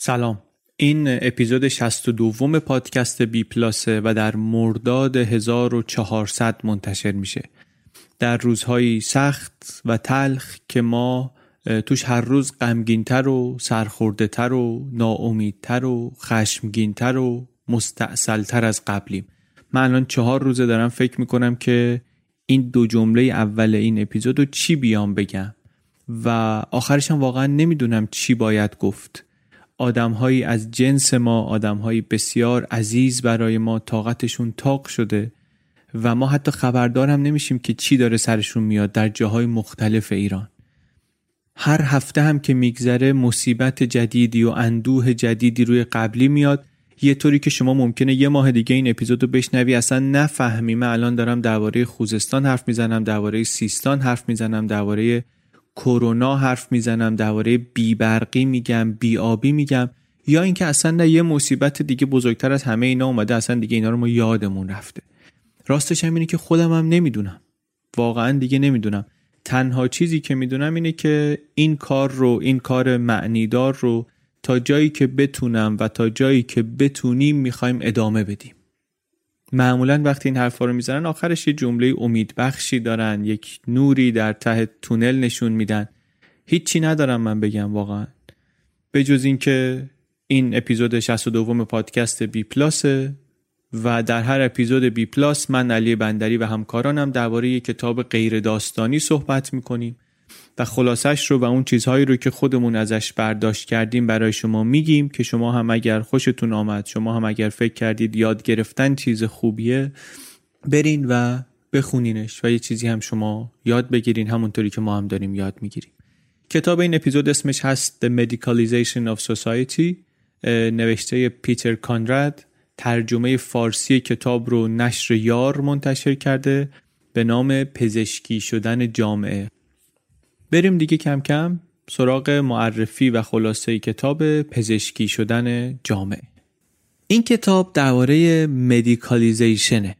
سلام. این اپیزود 62 پادکست بی پلاسه و در مرداد 1400 منتشر میشه. در روزهایی سخت و تلخ که ما توش هر روز غمگینتر و سرخورده و ناامیدتر و خشمگینتر و مستاصلتر از قبلیم. من الان چهار روزه دارم فکر می‌کنم که این دو جمله اول این اپیزود رو چی بیام بگم؟ و آخرش هم واقعا نمی‌دونم چی باید گفت. آدمهایی از جنس ما آدمهایی بسیار عزیز برای ما طاقتشون تاق شده و ما حتی خبردار هم نمیشیم که چی داره سرشون میاد در جاهای مختلف ایران. هر هفته هم که میگذره مصیبت جدیدی و اندوه جدیدی روی قبلی میاد. یه طوری که شما ممکنه یه ماه دیگه این اپیزود رو بشنوی. اصلا نفهمی من الان دارم درباره خوزستان حرف می‌زنم درباره سیستان حرف می‌زنم درباره کرونا حرف می‌زنم درباره بیبرقی میگم بیابی میگم یا اینکه اصلا نه یه مصیبت دیگه بزرگتر از همه اینا اومده اصلا دیگه اینا رو ما یادمون رفته. راستش هم اینه که خودم هم نمی‌دونم. واقعا دیگه نمی‌دونم. تنها چیزی که می‌دونم اینه که این کار رو این کار معنیدار رو تا جایی که بتونم و تا جایی که بتونیم می‌خوایم ادامه بدیم. معمولا وقتی این حرفا رو می‌زنن آخرش یه جمله امیدبخشی دارن یک نوری در ته تونل نشون میدن. هیچی ندارم من بگم واقعا. به جز اینکه این اپیزود 62 پادکست بی پلاسه و در هر اپیزود بی پلاس من علی بندری و همکارانم درباره کتاب غیر داستانی صحبت می‌کنیم. و خلاصش رو و اون چیزهایی رو که خودمون ازش برداشت کردیم برای شما میگیم که شما هم اگر خوشتون آمد شما هم اگر فکر کردید یاد گرفتن چیز خوبیه برین و بخونینش و یه چیزی هم شما یاد بگیرین همونطوری که ما هم داریم یاد می‌گیریم. کتاب این اپیزود اسمش هست The Medicalization of Society. نوشته پیتر کانراد. ترجمه فارسی کتاب رو نشر یار منتشر کرده به نام پزشکی شدن جامعه. بریم دیگه کم کم سراغ معرفی و خلاصه کتاب پزشکی شدن جامعه این کتاب درباره medicalization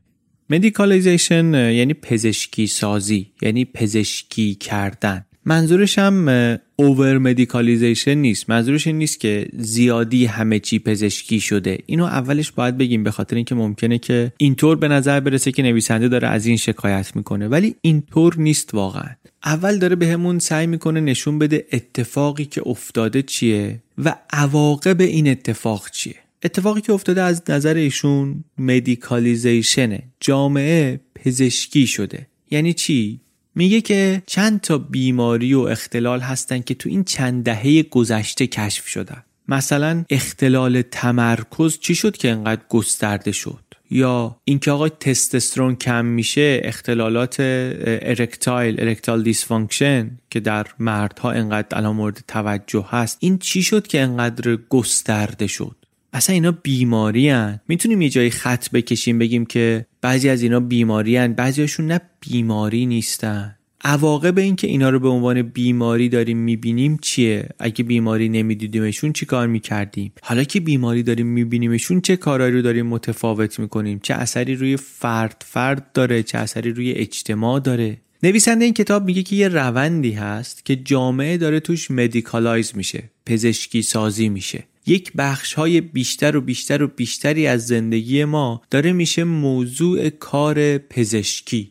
ه medicalization یعنی پزشکی سازی یعنی پزشکی کردن. منظورش هم over medicalization نیست. منظورش این نیست که زیادی همه چی پزشکی شده. اینو اولش باید بگیم به خاطر اینکه ممکنه که اینطور به نظر برسه که نویسنده داره از این شکایت می‌کنه. ولی اینطور نیست واقعا. اول داره بهمون به سعی می‌کنه نشون بده اتفاقی که افتاده چیه و عواقب این اتفاق چیه. اتفاقی که افتاده از نظر ایشون medicalization ه جامعه پزشکی شده. یعنی چی؟ میگه که چند تا بیماری و اختلال هستن که تو این چند دهه گذشته کشف شدن. مثلا اختلال تمرکز چی شد که انقدر گسترده شد؟ یا اینکه آقا تستوسترون کم میشه اختلالات erectile erectile dysfunction که در مردها انقدر الان مورد توجه هست این چی شد که انقدر گسترده شد اصلا اینا بیماری هن. می‌تونیم یه جایی خط بکشیم بگیم که بعضی از اینا بیماری هن. بعضی هاشون نه بیماری نیستن عواقب این که اینا رو به عنوان بیماری داریم می‌بینیم چیه؟ اگه بیماری نمیدیدیمشون چی کار می‌کردیم؟ حالا که بیماری داریم میبینیمشون چه کارهایی رو داریم متفاوت می‌کنیم؟ چه اثری روی فرد فرد داره؟ چه اثری روی اجتماع داره؟ نویسنده این کتاب میگه که یه روندی هست که جامعه داره توش مدیکالایز میشه پزشکی سازی میشه. یک بخش های بیشتر و بیشتر و بیشتری از زندگی ما داره میشه موضوع کار پزشکی.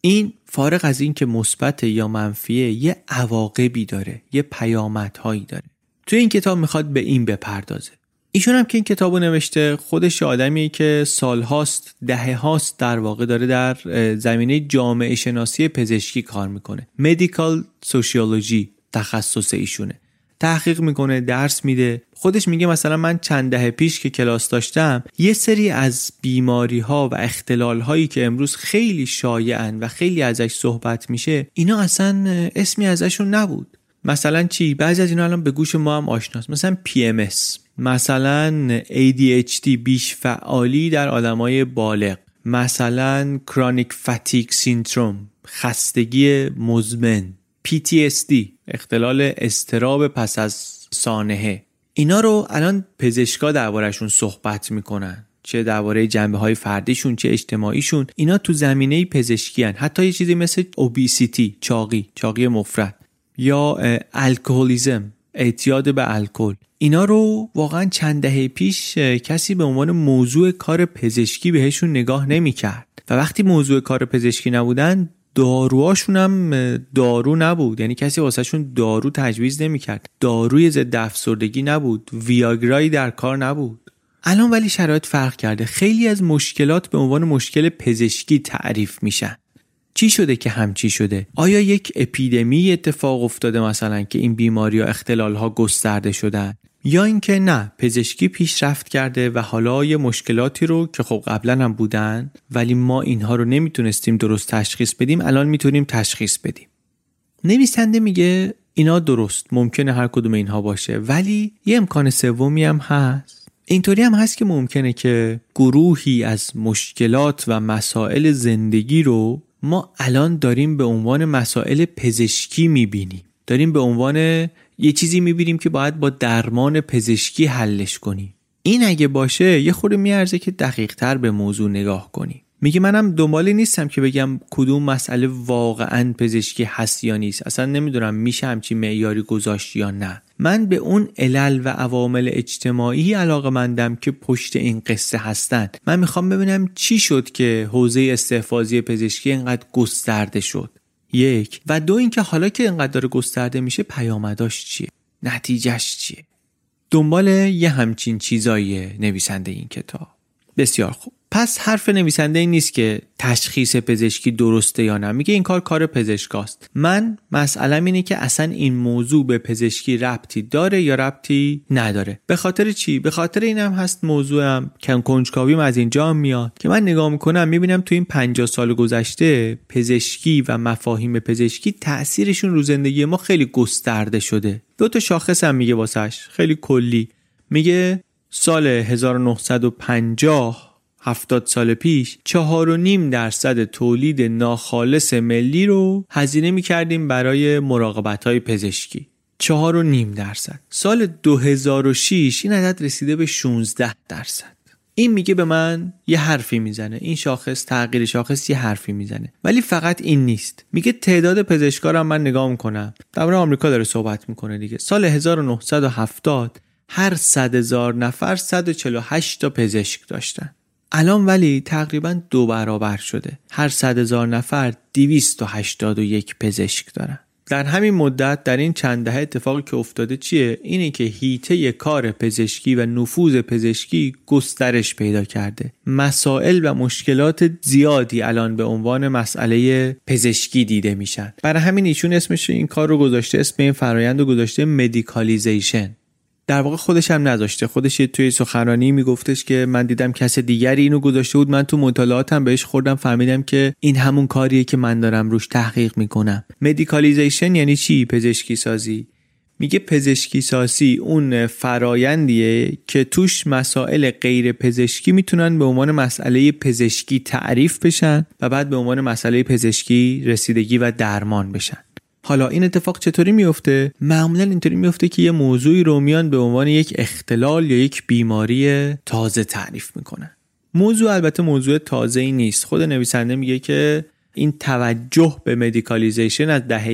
این فارغ از این که مثبت یا منفیه یه عواقبی داره یه پیامدهایی داره. تو این کتاب می‌خواد به این بپردازه. ایشون هم که این کتاب رو نوشته خودش آدمیه که سالهاست دهه هاست در واقع داره در زمینه جامعه شناسی پزشکی کار می‌کنه. مدیکال سوشیولوژی تخصص ایشونه. تحقیق می‌کنه درس میده. خودش میگه مثلا من چند دهه پیش که کلاس داشتم یه سری از بیماری ها و اختلال هایی که امروز خیلی شایعن و خیلی ازش صحبت میشه اینا اصلا اسمی ازشون نبود. مثلا چی؟ بعضی از اینا الان به گوش ما هم آشناست. مثلا PMS مثلا ADHD بیش فعالی در آدمای بالغ. مثلا کرونیک فتیک سیندروم خستگی مزمن. PTSD اختلال استراب پس از سانحه. اینا رو الان پزشکا دربارهشون صحبت می‌کنن. چه درباره جنبه های فردیشون چه اجتماعیشون. اینا تو زمینه پزشکی هن. حتی یه چیزی مثل اوبیسیتی چاقی چاقی مفرد. یا الکلیزم اعتیاد به الکل. اینا رو واقعا چند دهه پیش کسی به عنوان موضوع کار پزشکی بهشون نگاه نمی‌کرد. و وقتی موضوع کار پزشکی نبودن داروهاشون هم دارو نبود. یعنی کسی واسهشون دارو تجویز نمی‌کرد. داروی ضد افسردگی نبود. ویاگرایی در کار نبود. الان ولی شرایط فرق کرده. خیلی از مشکلات به عنوان مشکل پزشکی تعریف میشن. چی شده که همچی شده؟ آیا یک اپیدمی اتفاق افتاده مثلا که این بیماری و اختلال ها گسترده شدن؟ یا اینکه نه پزشکی پیشرفت کرده و حالا یه مشکلاتی رو که خب قبلا هم بودن ولی ما اینها رو نمی‌تونستیم درست تشخیص بدیم الان می‌تونیم تشخیص بدیم. نویسنده میگه اینا درست ممکنه هر کدوم اینها باشه ولی یه امکان سومی هم هست. اینطوری هم هست که ممکنه که گروهی از مشکلات و مسائل زندگی رو ما الان داریم به عنوان مسائل پزشکی می‌بینیم. داریم به عنوان یه چیزی می‌بینیم که باید با درمان پزشکی حلش کنیم. این اگه باشه یه خورده میارزه که دقیق تر به موضوع نگاه کنیم. میگه منم دنبالی نیستم که بگم کدوم مسئله واقعا پزشکی هست یا نیست. اصلا نمی‌دونم میشه همچی معیاری گذاشت یا نه. من به اون علل و عوامل اجتماعی علاقه مندم که پشت این قصه هستن. من می‌خوام ببینم چی شد که حوزه استحفاظی پزشکی اینقدر گسترده شد. یک. و دو اینکه حالا که اینقدر داره گسترده میشه پیامداش چیه؟ نتیجهش چیه؟ دنبال یه همچین چیزایی نویسنده این کتاب. بسیار خوب. پس حرف نویسنده این نیست که تشخیص پزشکی درسته یا نه. میگه این کار کار پزشکاست. من مسئلم اینه که اصلا این موضوع به پزشکی ربطی داره یا ربطی نداره. به خاطر چی؟ به خاطر اینم هست موضوعم کم کنجکاویم از اینجا هم میاد که من نگاه می‌کنم می‌بینم تو این 50 سال گذشته پزشکی و مفاهیم پزشکی تاثیرشون رو زندگی ما خیلی گسترده شده. دو تا شاخص هم میگه واسش. خیلی کلی. میگه سال 1950 هفتاد سال پیش چهار و نیم درصد تولید ناخالص ملی رو هزینه می کردیم برای مراقبت های پزشکی. چهار و نیم درصد. سال 2006 این عدد رسیده به 16 درصد. این میگه به من یه حرفی می‌زنه. این شاخص تغییر شاخص یه حرفی می‌زنه. ولی فقط این نیست. میگه تعداد پزشکارم من نگاه می‌کنم. در آمریکا داره صحبت می‌کنه دیگه. سال 1970 هر 100 هزار نفر 148 تا پزشک داشتن. الان ولی تقریبا دو برابر شده. هر صد هزار نفر 281 پزشک دارن. در همین مدت در این چند دهه اتفاقی که افتاده چیه؟ اینه که هیته کار پزشکی و نفوذ پزشکی گسترش پیدا کرده. مسائل و مشکلات زیادی الان به عنوان مسئله پزشکی دیده میشن. برای همین ایشون اسمش این کار رو گذاشته اسم این فرایند رو گذاشته مدیکالیزیشن در واقع خودش هم نذاشته. خودش توی سخنرانی میگفتش که من دیدم کس دیگری اینو گذاشته بود. من تو مطالعاتم بهش خوردم فهمیدم که این همون کاریه که من دارم روش تحقیق می‌کنم. مدیکالیزیشن یعنی چی؟ پزشکی سازی میگه پزشکی سازی اون فرایندیه که توش مسائل غیر پزشکی می‌تونن به عنوان مسئله پزشکی تعریف بشن و بعد به عنوان مسئله پزشکی رسیدگی و درمان بشن. حالا این اتفاق چطوری میفته؟ معمولا اینطوری میفته که یه موضوعی رو میان به عنوان یک اختلال یا یک بیماری تازه تعریف می‌کنن. موضوع البته موضوع تازه ای نیست. خود نویسنده میگه که این توجه به medicalization از دهه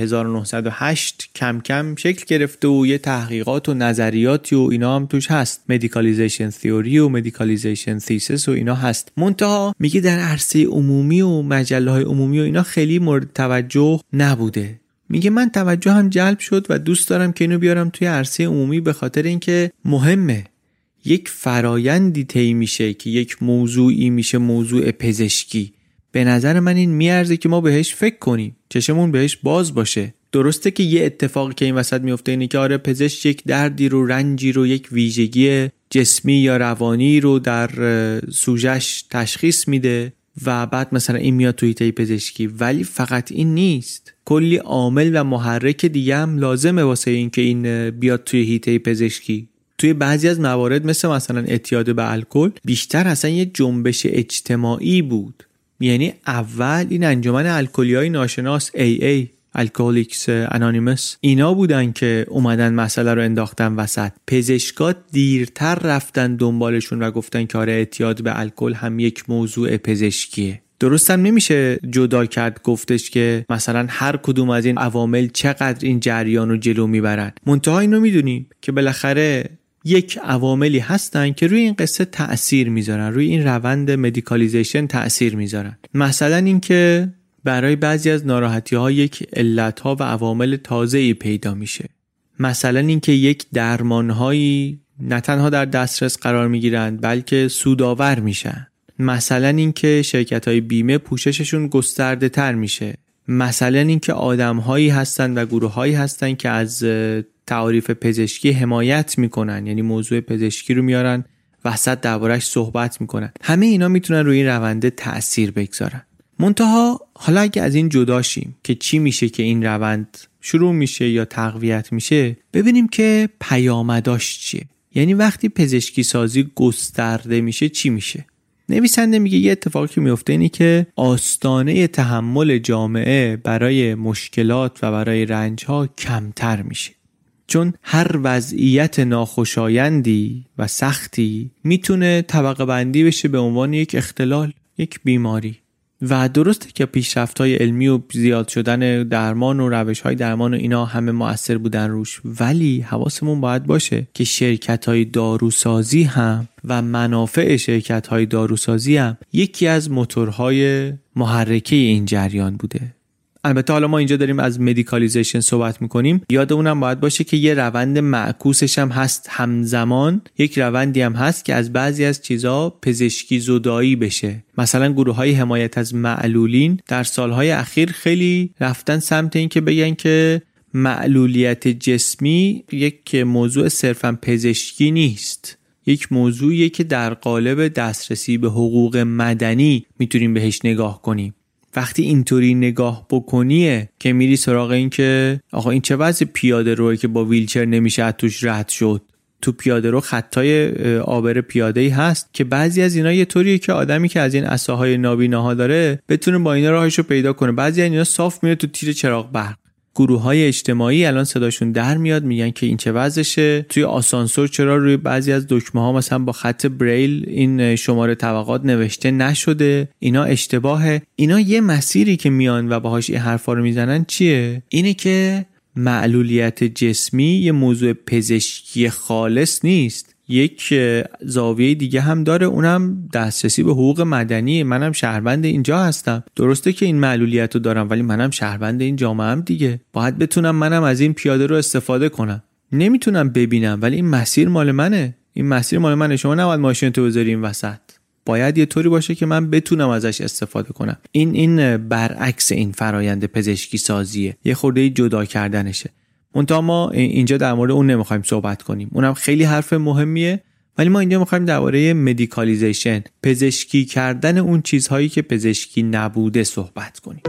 1980 کم کم شکل گرفته و یه تحقیقات و نظریاتی و اینا هم توش هست. medicalization theory و medicalization thesis و اینا هست. منتها میگه در عرصه عمومی و مجله های عمومی و اینا خیلی مورد توجه نبوده. میگه من توجه هم جلب شد و دوست دارم که اینو بیارم توی عرصه عمومی به خاطر اینکه مهمه. یک فرایندی طی میشه که یک موضوعی میشه موضوع پزشکی. به نظر من این میارزه که ما بهش فکر کنیم. چشمون بهش باز باشه. درسته که یه اتفاقی که این وسط میفته اینه که آره پزشک یک دردی رو رنجی رو یک ویژگی جسمی یا روانی رو در سوژش تشخیص میده و بعد مثلا این میاد توی هیته پزشکی. ولی فقط این نیست. کلی عامل و محرک دیگه هم لازمه واسه اینکه این بیاد توی هیته پزشکی. توی بعضی از موارد مثل مثلا اعتیاد به الکل بیشتر اصلا یه جنبش اجتماعی بود. یعنی اول این انجمن الکلی های ناشناس AA الکولیکس انانیمس اینا بودن که اومدن مسئله رو انداختن وسط. پزشکا دیرتر رفتن دنبالشون و گفتن که آره اعتیاد به الکل هم یک موضوع پزشکیه. درستم نمیشه جدا کرد گفتش که مثلا هر کدوم از این عوامل چقدر این جریان رو جلو می‌برن. منتها اینو می‌دونیم که بالاخره یک عواملی هستن که روی این قصه تاثیر می‌ذارن روی این روند مدیکالیزیشن تاثیر می‌ذارن. مثلا اینکه برای بعضی از ناراحتی ها یک علت ها و عوامل تازه ای پیدا میشه. مثلا اینکه یک درمان هایی نه تنها در دسترس قرار می‌گیرند بلکه سودآور میشن. مثلا اینکه شرکت های بیمه پوشششون گسترده تر میشه. مثلا اینکه آدم هایی هستند و گروه هایی هستند که از تعاریف پزشکی حمایت می‌کنن یعنی موضوع پزشکی رو میارن وسط دربارش صحبت می‌کنن. همه اینا می‌تونن روی این رونده تاثیر بگذارن. منتها حالا اگه از این جدا شیم که چی میشه که این روند شروع میشه یا تقویت میشه ببینیم که پیامداش چیه. یعنی وقتی پزشکی سازی گسترده میشه چی میشه؟ نویسنده میگه یه اتفاقی که میفته اینی که آستانه تحمل جامعه برای مشکلات و برای رنج ها کمتر میشه. چون هر وضعیت ناخوشایندی و سختی می‌تونه طبقه بندی بشه به عنوان یک اختلال یک بیماری. و درسته که پیشرفت های علمی و زیاد شدن درمان و روش های درمان و اینا همه مؤثر بودن روش ولی حواسمون باید باشه که شرکت های داروسازی هم و منافع شرکت های داروسازی هم یکی از موتورهای محرکه این جریان بوده. البته حالا ما اینجا داریم از مدیکالیزیشن صحبت می‌کنیم. یادمونم باید باشه که یه روند معکوسش هم هست همزمان. یک روندی هم هست که از بعضی از چیزها پزشکی زدایی بشه. مثلا گروه های حمایت از معلولین در سالهای اخیر خیلی رفتن سمت این که بگن که معلولیت جسمی یک موضوع صرفا پزشکی نیست. یک موضوعیه که در قالب دسترسی به حقوق مدنی می‌تونیم بهش نگاه کنیم. وقتی اینطوری نگاه بکنیه که میری سراغ این که آقا این چه وضع پیاده روی که با ویلچر نمیشه از توش رد شد؟ تو پیاده رو خطای آبر پیاده ای هست که بعضی از اینا یه طوریه که آدمی که از این اساهای نابیناها داره بتونه با اینا راهش رو پیدا کنه. بعضی از اینا صاف میره تو تیر چراغ برق. گروه های اجتماعی الان صداشون در میاد میگن که این چه وضعشه. توی آسانسور چرا روی بعضی از دکمه ها مثلا با خط بریل این شماره طبقات نوشته نشده؟ اینا اشتباهه. اینا یه مسیری که میان و باهاش این حرفا رو می‌زنن چیه؟ اینه که معلولیت جسمی یه موضوع پزشکی خالص نیست. یک زاویه دیگه هم داره. اونم دسترسی به حقوق مدنی. منم شهروند اینجا هستم. درسته که این معلولیت رو دارم ولی منم شهروند این جامعه هم دیگه. باید بتونم منم از این پیاده رو استفاده کنم. نمی‌تونم ببینم ولی این مسیر مال منه. این مسیر مال منه. شما نباید ماشین تو بذاری این وسط. باید یه طوری باشه که من بتونم ازش استفاده کنم. این این برعکس این فرایند پزشکی سازیه یه خورده جدا کردنشه. منتها ما اینجا در مورد اون نمی‌خوایم صحبت کنیم. اونم خیلی حرف مهمیه ولی ما اینجا می‌خوایم درباره مدیکالیزیشن پزشکی کردن اون چیزهایی که پزشکی نبوده صحبت کنیم.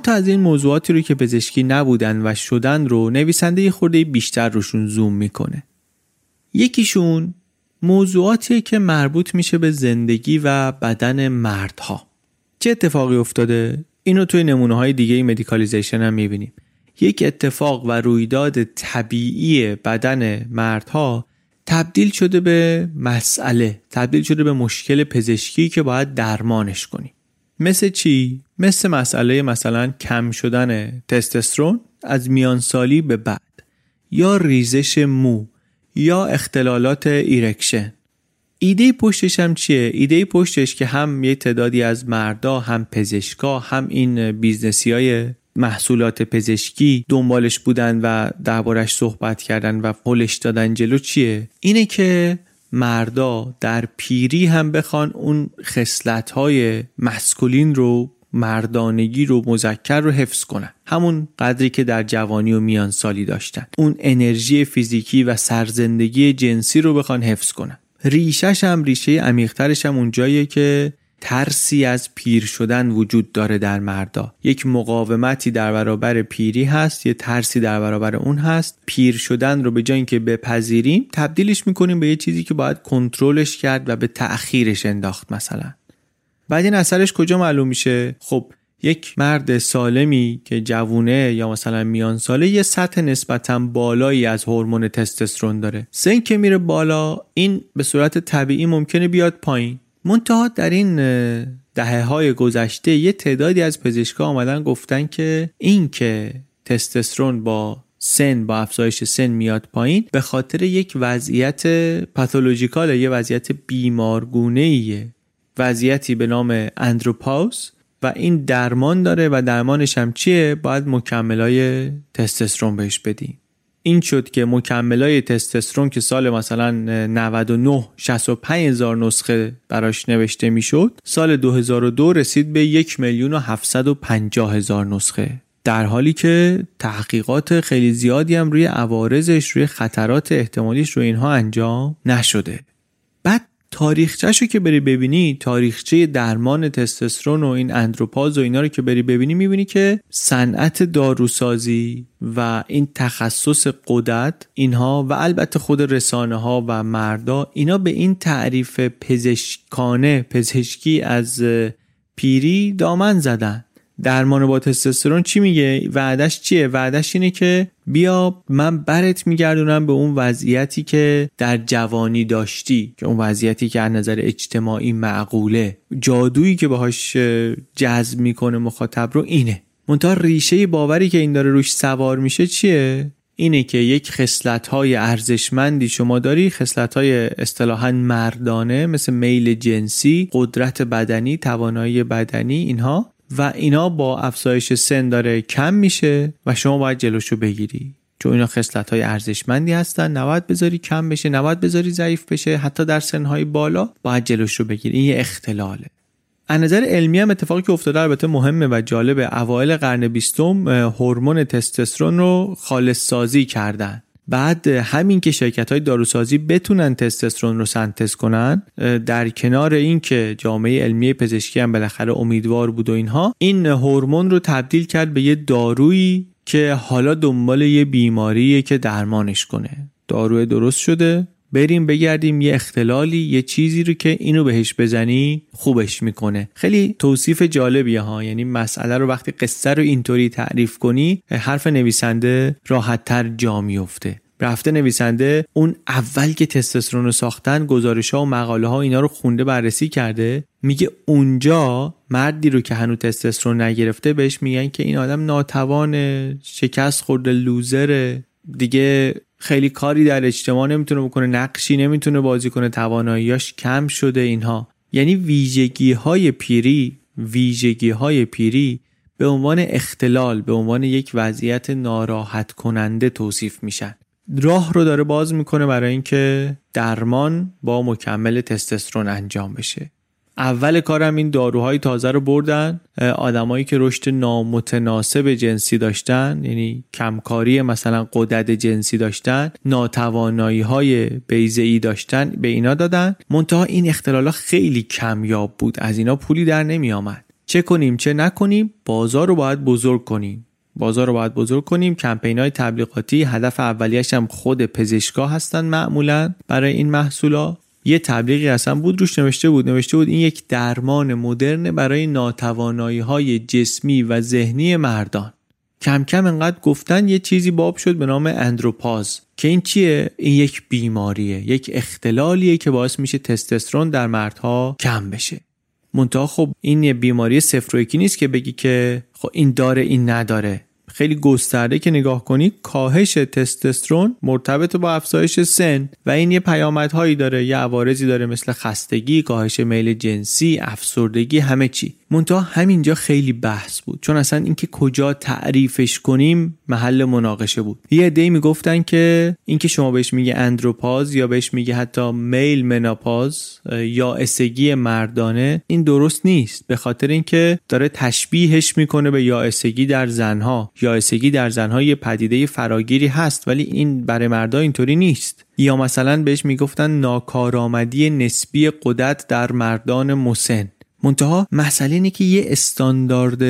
چند تا از این موضوعاتی رو که پزشکی نبودن و شدن رو نویسنده یه خورده بیشتر روشون زوم می‌کنه. یکیشون موضوعاتی که مربوط میشه به زندگی و بدن مردها. چه اتفاقی افتاده؟ اینو توی نمونه های دیگه مدیکالیزیشن هم می‌بینیم. یک اتفاق و رویداد طبیعی بدن مردها تبدیل شده به مسئله تبدیل شده به مشکل پزشکی که باید درمانش کنیم. مثل چی؟ مثل مسئله مثلا کم شدن تستوسترون از میانسالی به بعد یا ریزش مو یا اختلالات erection ایده پشتش هم چیه؟ ایده پشتش که هم یه تعدادی از مردا هم پزشکا هم این business ی های محصولات پزشکی دنبالش بودن و دربارش صحبت کردن و هلش دادن جلو چیه؟ اینه که مردا در پیری هم بخوان اون خصلت های مسکولین رو مردانگی رو مذکر رو حفظ کنن. همون قدری که در جوانی و میان سالی داشتن. اون انرژی فیزیکی و سرزندگی جنسی رو بخوان حفظ کنن. ریشش هم ریشه عمیقترش هم اونجاییه که ترسی از پیر شدن وجود داره در مردا. یک مقاومتی در برابر پیری هست یه ترسی در برابر اون هست. پیر شدن رو به جای اینکه بپذیریم تبدیلش می‌کنیم به یه چیزی که باید کنترلش کرد و به تأخیرش انداخت مثلا. بعد این اثرش کجا معلوم میشه؟ خب یک مرد سالمی که جوونه یا مثلا میان ساله یه سطح نسبتا بالایی از هورمون تستوسترون داره. سن که میره بالا این به صورت طبیعی ممکنه بیاد پایین. منتها در این دهه های گذشته یه تعدادی از پزشکا آمدن گفتن که این که تستوسترون با سن با افزایش سن میاد پایین به خاطر یک وضعیت پاتولوژیکال یه وضعیت بیمارگونه ایه وضعیتی به نام اندروپاوس و این درمان داره و درمانش هم چیه؟ باید مکملای تستوسترون بهش بدیم این شد که مکملای تستوسترون که سال مثلا 99 65 هزار نسخه براش نوشته می‌شد سال 2002 رسید به یک میلیون و 750 هزار نسخه. در حالی که تحقیقات خیلی زیادی هم روی عوارضش روی خطرات احتمالیش روی اینها انجام نشده. تاریخچهشو که بری ببینی تاریخچه درمان تستوسترون و این اندروپاز و اینا رو که بری ببینی می‌بینی که صنعت داروسازی و این تخصص قدرت اینها و البته خود رسانه ها و مردا اینا به این تعریف پزشکانه پزشکی از پیری دامن زدن. درمان با تستوسترون چی میگه؟ وعدش چیه؟ وعدش اینه که بیا من برت میگردونم به اون وضعیتی که در جوانی داشتی که اون وضعیتی که از نظر اجتماعی معقوله. جادویی که باهاش جذب می‌کنه مخاطب رو اینه. منتها ریشه باوری که این داره روش سوار میشه چیه؟ اینه که یک خصلت های ارزشمندی شما داری خصلت های اصطلاحا مردانه مثل میل جنسی قدرت بدنی توانایی بدنی اینها. و اینا با افزایش سن داره کم میشه و شما باید جلوشو بگیری. چون اینا خصلت های ارزشمندی هستن. نباید بذاری کم بشه نباید بذاری ضعیف بشه. حتی در سنهای بالا باید جلوش رو بگیری. این یه اختلاله. از نظر علمی هم اتفاقی که افتاده البته مهمه و جالبه. اوایل قرن بیستم هورمون تستوسترون رو خالص سازی کردن. بعد همین که شرکت های داروسازی بتونن تستوسترون رو سنتز کنن در کنار اینکه جامعه علمی پزشکی هم بالاخره امیدوار بود و اینها این هورمون رو تبدیل کرد به یه دارویی که حالا دنبال یه بیماریه که درمانش کنه. داروی درست شده بریم بگردیم یه اختلالی یه چیزی رو که اینو بهش بزنی خوبش می‌کنه. خیلی توصیف جالبیه ها یعنی مسئله رو وقتی قصه رو اینطوری تعریف کنی حرف نویسنده راحت تر جا میفته رفته نویسنده اون اول که تستوسترون رو ساختن گزارش ها و مقاله ها اینا رو خونده بررسی کرده میگه اونجا مردی رو که هنوز تستوسترون نگرفته بهش میگن که این آدم ناتوان شکست خورده لوزره. دیگه خیلی کاری در اجتماع نمی‌تونه بکنه نقشی نمی‌تونه بازی کنه تواناییاش کم شده اینها. یعنی ویژگی های پیری ویژگی های پیری به عنوان اختلال به عنوان یک وضعیت ناراحت کننده توصیف میشن. راه رو داره باز می‌کنه برای اینکه درمان با مکمل تستوسترون انجام بشه. اول کارم این داروهای تازه رو بردن. آدمایی که رشد نامتناسب جنسی داشتن یعنی کمکاری مثلا قدرت جنسی داشتن ناتوانایی های بیزه ای داشتن به اینا دادن. منتها این اختلالا خیلی کمیاب بود. از اینا پولی در نمی آمد چه کنیم چه نکنیم بازار رو باید بزرگ کنیم. بازار رو باید بزرگ کنیم. کمپین های تبلیغاتی هدف اولیش هم خود پزشکا هستن معمولا برای این محصولا. یه تبلیغی اصلا بود روش نوشته بود. نوشته بود این یک درمان مدرن برای ناتوانایی های جسمی و ذهنی مردان. کم کم انقدر گفتن یه چیزی باب شد به نام اندروپاز. که این چیه؟ این یک بیماریه. یک اختلالیه که باعث میشه تستوسترون در مردها کم بشه. منتها خب این یه بیماری صفر و یکی نیست که بگی که خب این داره این نداره. خیلی گسترده که نگاه کنی کاهش تستوسترون مرتبط با افزایش سن و این یه پیامدهایی داره یه عوارضی داره مثل خستگی کاهش میل جنسی افسردگی همه چی. منتها همینجا خیلی بحث بود. چون اصلا اینکه کجا تعریفش کنیم محل مناقشه بود. یه عده‌ای می‌گفتن که اینکه شما بهش میگه اندروپاز یا بهش میگه حتی میل مناپاز یا اسگی مردانه این درست نیست. به خاطر اینکه داره تشبیهش می‌کنه به یائسگی در زنها. یائسگی در زنها یه پدیده فراگیری هست ولی این برای مردا اینطوری نیست. یا مثلا بهش می‌گفتن ناکارآمدی نسبی قدرت در مردان مسن. منتها مسئله اینه که یه استاندارد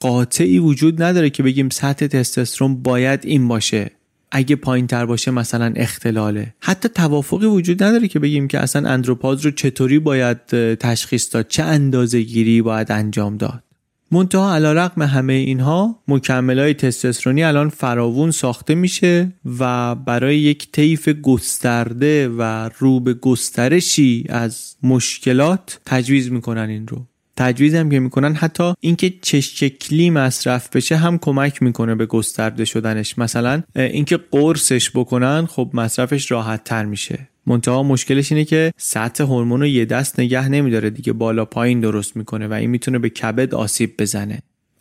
قاطعی وجود نداره که بگیم سطح تستوسترون باید این باشه. اگه پایین تر باشه مثلا اختلاله. حتی توافقی وجود نداره که بگیم که اصلا اندروپاز رو چطوری باید تشخیص داد چه اندازه گیری باید انجام داد. منتها رقم همه اینها مکمل های تستوسترونی الان فراوون ساخته میشه و برای یک طیف گسترده و رو به گسترشی از مشکلات تجویز می‌کنن این رو. تجویز هم که می‌کنن حتی اینکه چه شکلی مصرف بشه هم کمک می‌کنه به گسترده شدنش. مثلا اینکه قرصش بکنن خب مصرفش راحت تر میشه. منتها مشکلش اینه که سطح هورمون رو یه دست نگه نمیداره دیگه بالا پایین درست می‌کنه و این می‌تونه به کبد آسیب بزنه.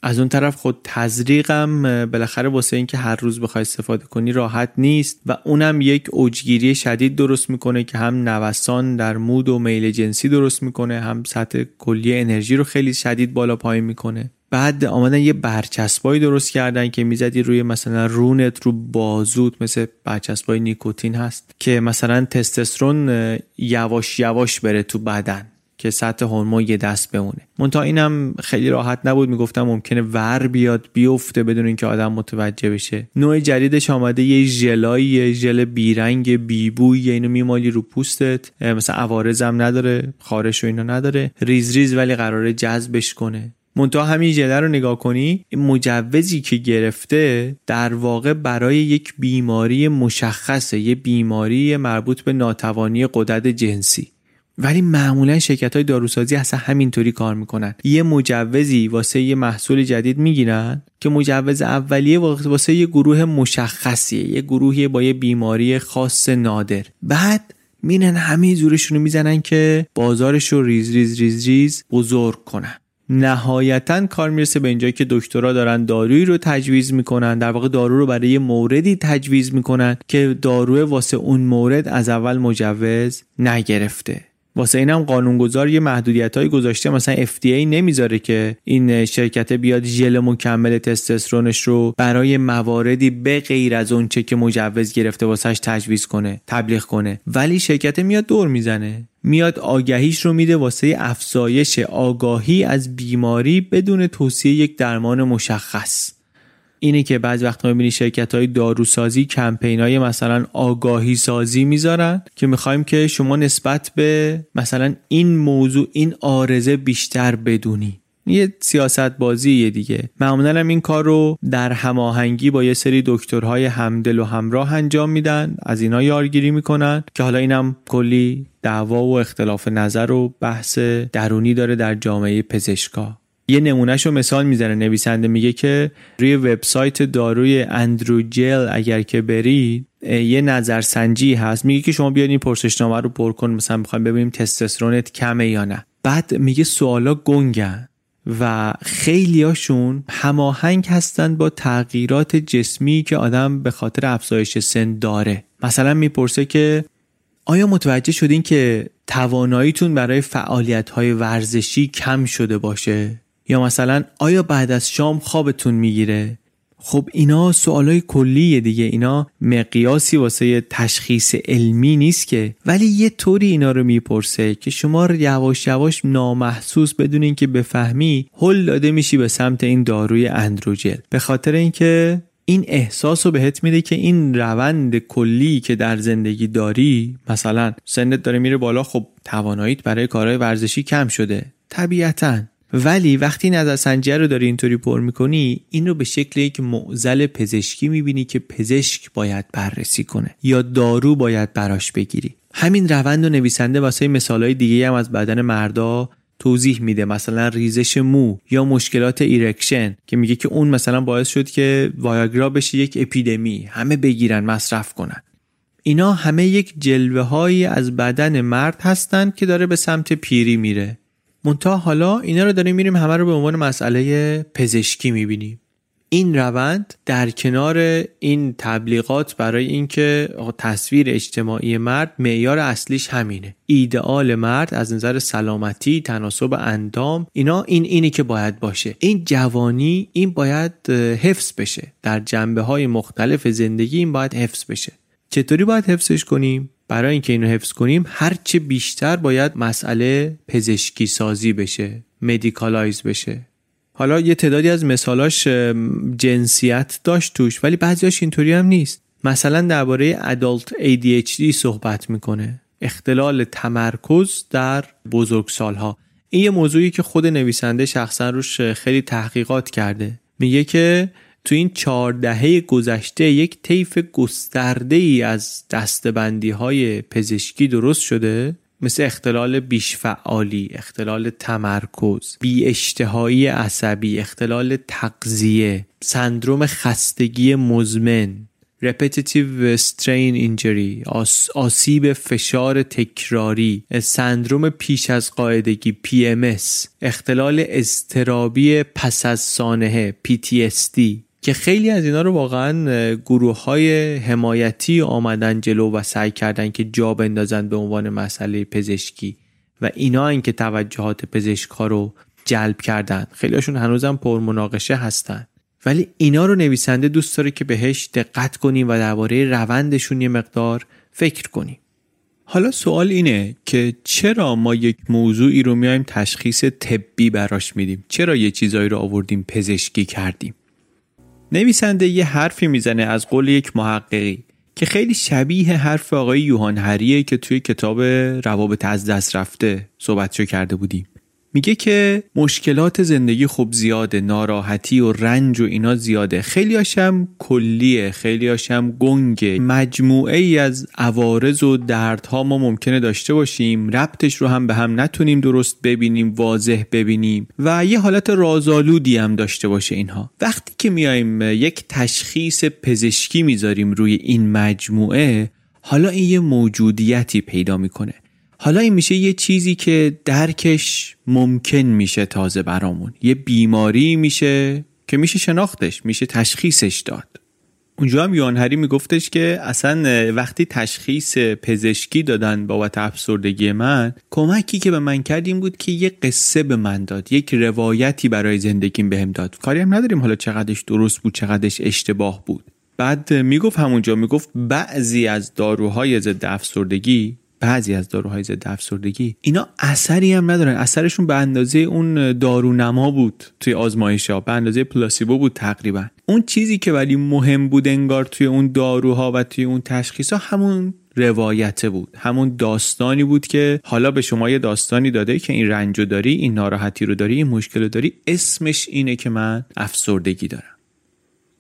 از اون طرف خود تزریقم بالاخره واسه اینکه هر روز بخوای استفاده کنی راحت نیست و اونم یک اوجگیری شدید درست می‌کنه که هم نوسان در مود و میل جنسی درست می‌کنه هم سطح کلی انرژی رو خیلی شدید بالا پایین می‌کنه. بعد آمدن یه برچسبایی درست کردن که می‌زدی روی مثلا رونت رو بازوت مثل برچسبای نیکوتین هست که مثلا تستوسترون یواش یواش بره تو بدن. که سطح هورمون یه دست بمونه. منتها اینم خیلی راحت نبود. می‌گفتم ممکنه ور بیاد بیفته بدون اینکه آدم متوجه بشه. نوع جدیدش آمده یه ژلای ژل بیرنگ بیبوی اینو میمالی رو پوستت. مثلا عوارضم نداره خارش و اینا نداره. ریز ریز ولی قراره جذبش کنه. منتها همین ژله رو نگاه کنی مجوزی که گرفته در واقع برای یک بیماری مشخصه یه بیماری مربوط به ناتوانی قدرت جنسی. ولی معمولا شرکت های داروسازی اصلا همینطوری کار می‌کنن. یه مجوزی واسه یه محصول جدید می‌گیرن که مجوز اولیه واسه یه گروه مشخصیه یه گروهی با یه بیماری خاص نادر. بعد میرن همه زورشون رو می‌زنن که بازارش رو ریز ریز ریز ریز بزرگ کنن. نهایتا کار می‌رسه به اینجایی که دکترها دارن دارویی رو تجویز می‌کنن در واقع دارو رو برای یه موردی تجویز می‌کنن که داروی واسه اون مورد از اول مجوز نگرفته. واسه اینم قانونگذار یه محدودیت های گذاشته. مثلا FDA نمی‌ذاره که این شرکت بیاد ژل مکمل تستوسترونش رو برای مواردی به غیر از اونچه که مجوز گرفته واسهش تجویز کنه تبلیغ کنه. ولی شرکت میاد دور می‌زنه. میاد آگهیش رو میده واسه افزایش آگاهی از بیماری بدون توصیه یک درمان مشخص. اینه که بعض وقتا می‌بینی شرکت های داروسازی کمپین های مثلا آگاهی سازی می‌ذارن که می‌خوایم که شما نسبت به مثلا این موضوع این آرزه بیشتر بدونی. یه سیاست بازی دیگه. معمولا هم این کار رو در هماهنگی با یه سری دکترهای همدل و همراه انجام میدن. از اینا یارگیری می‌کنن که حالا اینم کلی دعوا و اختلاف نظر و بحث درونی داره در جامعه پزشکا. یه نمونهش رو مثال می‌زنه نویسنده میگه که روی وبسایت داروی اندروجل اگر که برید یه نظرسنجی هست. میگه که شما بیاین این پرسشنامه رو پر کن مثلا می‌خوایم ببینیم تستوسترونت کمه یا نه. بعد میگه سوالا گنگن و خیلیاشون هماهنگ هستند با تغییرات جسمی که آدم به خاطر افزایش سن داره. مثلا می‌پرسه که آیا متوجه شدین که تواناییتون برای فعالیت های ورزشی کم شده باشه؟ یا مثلا آیا بعد از شام خوابتون می‌گیره؟ خب اینا سوالای کلیه دیگه. اینا مقیاسی واسه تشخیص علمی نیست که. ولی یه طوری اینا رو می‌پرسه که شما یواش یواش نامحسوس بدون اینکه بفهمی هل داده میشی به سمت این داروی اندروجل به خاطر اینکه این احساس رو بهت میده که این روند کلی که در زندگی داری مثلا سنت داره میره بالا خب تواناییت برای کارهای ورزشی کم شده. طبیعتا. ولی وقتی نظرسنجی رو داری اینطوری پر می‌کنی این رو به شکل یک معضل پزشکی می‌بینی که پزشک باید بررسی کنه یا دارو باید براش بگیری. همین روند و نویسنده واسه مثالهای دیگه هم از بدن مردا توضیح میده. مثلا ریزش مو یا مشکلات erection که میگه که اون مثلا باعث شد که وایاگرا بشه یک اپیدمی همه بگیرن مصرف کنن. اینا همه یک جلوه هایی از بدن مرد هستند که داره به سمت پیری میره. منتها حالا اینا رو داریم میریم همه رو به عنوان مسئله پزشکی می‌بینیم. این روند در کنار این تبلیغات برای اینکه تصویر اجتماعی مرد معیار اصلیش همینه. ایدئال مرد از نظر سلامتی تناسب اندام اینا این اینی که باید باشه. این جوانی این باید حفظ بشه. در جنبه های مختلف زندگی این باید حفظ بشه. چطوری باید حفظش کنیم؟ برای اینکه اینو حفظ کنیم هرچه بیشتر باید مسئله پزشکی سازی بشه مدیکالایز بشه. حالا یه تعدادی از مثالاش جنسیت داشت توش ولی بعضیاش اینطوری هم نیست. مثلا درباره ادالت ADHD صحبت می‌کنه. اختلال تمرکز در بزرگسالها. این یه موضوعی که خود نویسنده شخصا روش خیلی تحقیقات کرده. میگه که تو این چهار دهه گذشته یک طیف گسترده ای از دستبندی های پزشکی درست شده؟ مثل اختلال بیشفعالی، اختلال تمرکز، بی اشتهایی عصبی، اختلال تقضیه، سندروم خستگی مزمن، repetitive strain injury آسیب فشار تکراری سندروم پیش از قاعدگی PMS اختلال اضطرابی پس از سانحه PTSD که خیلی از اینا رو واقعا گروه های حمایتی آمدن جلو و سعی کردن که جا بندازن به عنوان مسئله پزشکی و اینا این که توجهات پزشک ها رو جلب کردن. خیلی هاشون هنوزم پرمناقشه هستن. ولی اینا رو نویسنده دوست داره که بهش دقت کنیم و درباره روندشون یه مقدار فکر کنیم. حالا سوال اینه که چرا ما یک موضوعی رو میایم تشخیص طبی براش میدیم؟ چرا یه چیزایی رو آوردیم پزشکی کردیم؟ نویسنده یه حرفی می‌زنه از قول یک محققی که خیلی شبیه حرف آقای یوهان هریه که توی کتاب روابط از دست رفته صحبتشو کرده بودیم. میگه که مشکلات زندگی خب زیاده ناراحتی و رنج و اینا زیاده. خیلی هاشم کلیه خیلی هاشم گنگه. مجموعه ای از عوارض و دردها ما ممکنه داشته باشیم ربطش رو هم به هم نتونیم درست ببینیم واضح ببینیم. و یه حالت رازآلودی هم داشته باشه اینها. وقتی که میایم یک تشخیص پزشکی می‌ذاریم روی این مجموعه حالا این یه موجودیتی پیدا می‌کنه. حالا این میشه یه چیزی که درکش ممکن میشه تازه برامون. یه بیماری میشه که میشه شناختش میشه تشخیصش داد. اونجا هم یوانهری میگفتش که اصلا وقتی تشخیص پزشکی دادن بابت افسردگی من کمکی که به من کردیم بود که یه قصه به من داد یک روایتی برای زندگیم بهم داد. کاری هم نداریم حالا چقدرش درست بود چقدرش اشتباه بود. بعد می‌گفت همونجا می‌گفت بعضی از داروهای ضد افسردگی بعضی از داروهای ضد افسردگی اینا اثری هم ندارن. اثرشون به اندازه اون دارونما بود توی آزمایش ها به اندازه پلاسیبو بود تقریبا. اون چیزی که ولی مهم بود انگار توی اون داروها و توی اون تشخیص ها همون روایته بود. همون داستانی بود که حالا به شما یه داستانی داده که این رنجو داری این ناراحتی رو داری این مشکل رو داری. اسمش اینه که من افسردگی دارم.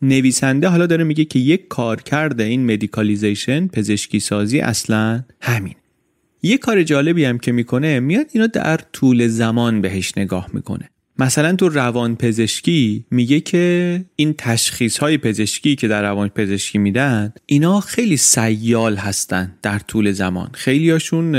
نویسنده حالا داره میگه که یک کار کرده این مدیکالیزیشن پزشکی سازی اصلا همین یه کار جالبی هم که می‌کنه میاد اینو در طول زمان بهش نگاه می‌کنه. مثلا تو روان پزشکی میگه که این تشخیص های پزشکی که در روان پزشکی میدن اینا خیلی سیال هستن در طول زمان. خیلی هاشون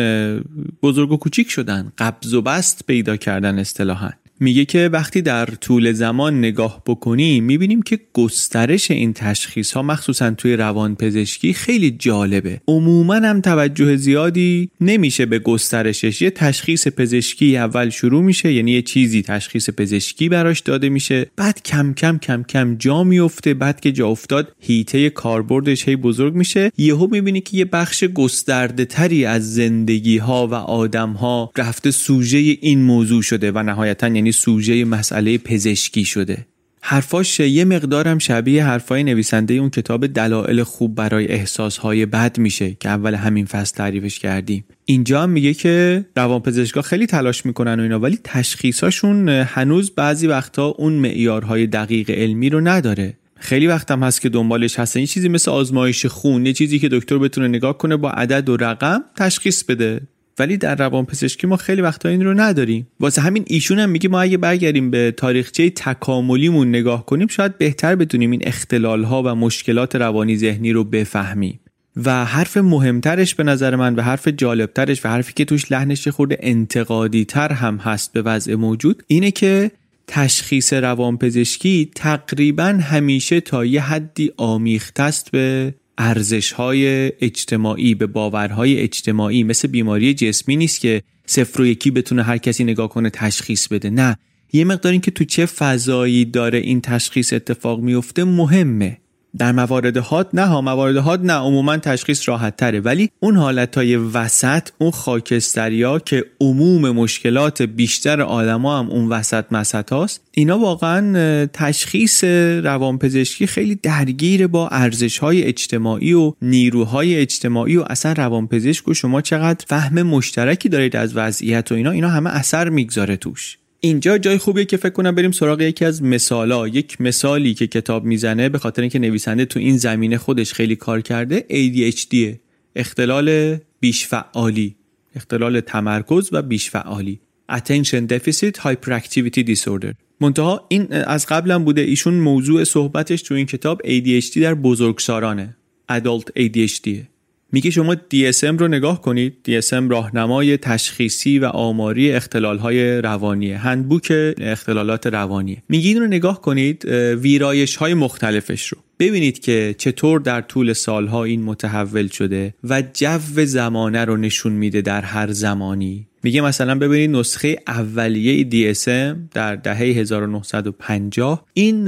بزرگ و کوچیک شدن قبض و بست پیدا کردن اصطلاحا. میگه که وقتی در طول زمان نگاه بکنیم می‌بینیم که گسترش این تشخیص ها مخصوصا توی روان پزشکی خیلی جالبه. عموما هم توجه زیادی نمیشه به گسترشش. یه تشخیص پزشکی اول شروع میشه یعنی یه چیزی تشخیص پزشکی براش داده میشه. بعد کم کم کم کم جا میفته بعد که جا افتاد هیته کاربردش هی بزرگ میشه. یهو می‌بینی که یه بخش گسترده تری از زندگی ها و آدم ها رفته سوژه این موضوع شده و نهایتا یعنی سوژه مسئله پزشکی شده. حرفاش یه مقدارم شبیه حرفای نویسنده اون کتاب دلایل خوب برای احساسهای بد میشه که اول همین فصل تعریفش کردیم. اینجا هم میگه که روانپزشکا خیلی تلاش می‌کنن و اینا ولی تشخیصاشون هنوز بعضی وقتا اون معیارهای دقیق علمی رو نداره. خیلی وقتم هست که دنبالش هستن. یه چیزی مثل آزمایش خون یه چیزی که دکتر بتونه نگاه کنه با عدد و رقم تشخیص بده. ولی در روانپزشکی ما خیلی وقتا این رو نداریم. واسه همین ایشون هم میگه ما اگه برگردیم به تاریخچه تکاملیمون نگاه کنیم شاید بهتر بتونیم این اختلال ها و مشکلات روانی ذهنی رو بفهمیم. و حرف مهمترش به نظر من و حرف جالبترش و حرفی که توش لحنش خورده انتقادی تر هم هست به وضع موجود اینه که تشخیص روانپزشکی تقریبا همیشه تا یه حدی آمیخته است به ارزش های اجتماعی به باورهای اجتماعی مثل بیماری جسمی نیست که صفر و یکی بتونه هر کسی نگاه کنه تشخیص بده. نه. یه مقدار این که تو چه فضایی داره این تشخیص اتفاق میفته مهمه. در موارد هات نه موارد هات نه عموما تشخیص راحت تره. ولی اون حالت های وسط اون خاکستریا که عموم مشکلات بیشتر آدما هم اون وسط مسط هاست اینا واقعا تشخیص روانپزشکی خیلی درگیر با ارزش های اجتماعی و نیروهای اجتماعی و اصلا روانپزشک و شما چقدر فهم مشترکی دارید از وضعیت و اینا اینا همه اثر می‌گذاره توش. اینجا جای خوبیه که فکر کنم بریم سراغ یکی از مثالا یک مثالی که کتاب می‌زنه به خاطر اینکه نویسنده تو این زمینه خودش خیلی کار کرده ADHD اختلال بیش فعالی اختلال تمرکز و بیش فعالی Attention Deficit Hyperactivity Disorder. منتها این از قبلا بوده ایشون موضوع صحبتش تو این کتاب ADHD در بزرگسالانه. Adult ADHD میگه شما DSM رو نگاه کنید. DSM راهنمای تشخیصی و آماری اختلالهای روانیه. هندبوک اختلالات روانیه. میگه این رو نگاه کنید ویرایش های مختلفش رو. ببینید که چطور در طول سالها این متحول شده و جو زمانه رو نشون میده در هر زمانی. میگه مثلا ببینید نسخه اولیه DSM در دهه 1950 این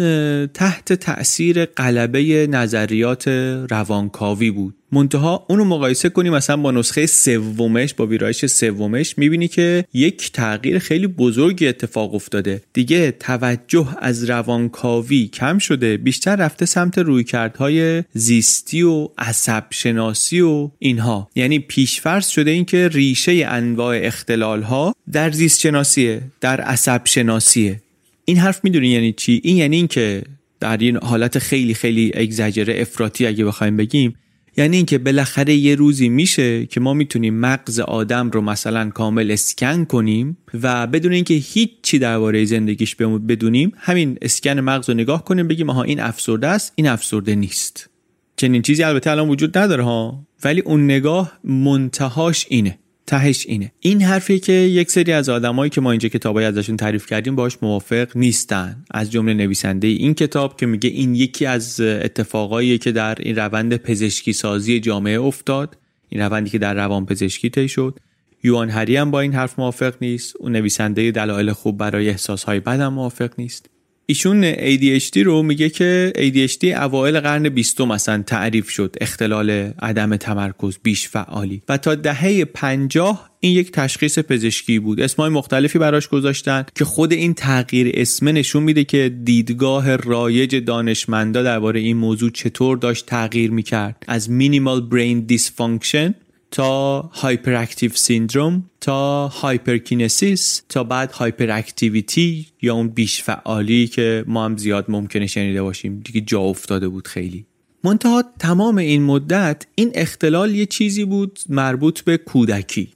تحت تأثیر قلبه نظریات روانکاوی بود. منتها اونو مقایسه کنی مثلا با نسخه سومش با ویرایش سومش می‌بینی که یک تغییر خیلی بزرگی اتفاق افتاده. دیگه توجه از روانکاوی کم شده بیشتر رفته سمت رویکردهای زیستی و عصب شناسی و اینها. یعنی پیشفرض شده اینکه ریشه انواع اختلال ها در زیست شناسیه در عصب شناسیه این حرف می‌دونی یعنی چی؟ این یعنی اینکه در این حالت خیلی خیلی اگزاجره افراطی اگه بخوایم بگیم یعنی اینکه بالاخره یه روزی میشه که ما می‌تونیم مغز آدم رو مثلا کامل اسکن کنیم و بدون اینکه هیچی درباره زندگیش بدونیم همین اسکن مغز رو نگاه کنیم بگیم آها این افسرده است این افسرده نیست. چنین چیزی البته الان وجود نداره ها. ولی اون نگاه منتهاش اینه. تهش اینه. این حرفی که یک سری از آدمایی که ما اینجا کتابای ازشون تعریف کردیم باش موافق نیستن. از جمله نویسنده این کتاب که میگه این یکی از اتفاقایی که در این روند پزشکی سازی جامعه افتاد این روندی که در روان پزشکی طی شد. یوهان هری هم با این حرف موافق نیست. اون نویسنده دلایل خوب برای احساسهای بد هم موافق نیست. ایشون ADHD رو میگه که ADHD اوایل قرن بیستم مثلا تعریف شد اختلال عدم تمرکز بیش فعالی. و تا دهه پنجاه این یک تشخیص پزشکی بود. اسمای مختلفی براش گذاشتن که خود این تغییر اسم نشون میده که دیدگاه رایج دانشمندا درباره این موضوع چطور داشت تغییر می‌کرد. از minimal brain dysfunction تا hyperactive syndrome تا hyperkinesis تا بعد hyperactivity یا اون بیش فعالی که ما هم زیاد ممکنه شنیده باشیم. دیگه جا افتاده بود خیلی. منتها تمام این مدت این اختلال یه چیزی بود مربوط به کودکی.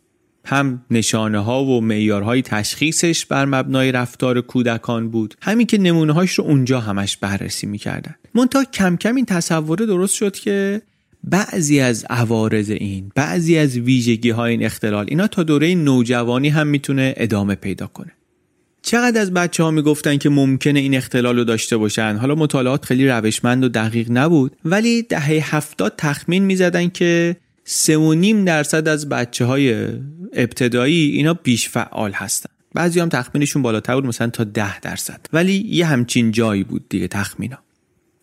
هم نشانه ها و معیارهای تشخیصش بر مبنای رفتار کودکان بود. همین که نمونه هاش رو اونجا همش بررسی می‌کردن. منتها کم کم این تصوره درست شد که بعضی از عوارض این بعضی از ویژگی های این اختلال اینا تا دوره نوجوانی هم می‌تونه ادامه پیدا کنه. چقدر از بچه ها می‌گفتن که ممکنه این اختلال رو داشته باشن؟ حالا مطالعات خیلی روشمند و دقیق نبود ولی دهه هفتاد تخمین می‌زدن که سه و نیم درصد از بچه های ابتدایی اینا بیش فعال هستن. بعضی هم تخمینشون بالاتر بود مثلا تا ده درصد. ولی یه همچین جایی بود دیگه تخمینا.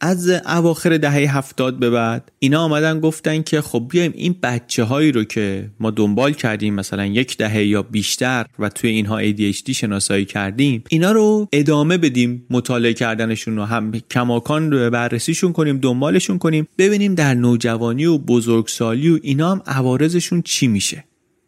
از اواخر دهه هفتاد به بعد اینا آمدن گفتن که خب بیایم این بچه هایی رو که ما دنبال کردیم مثلا یک دهه یا بیشتر و توی اینها ADHD شناسایی کردیم اینا رو ادامه بدیم مطالعه کردنشون رو هم کماکان رو بررسیشون کنیم دنبالشون کنیم ببینیم در نوجوانی و بزرگسالی و اینا هم عوارضشون چی میشه.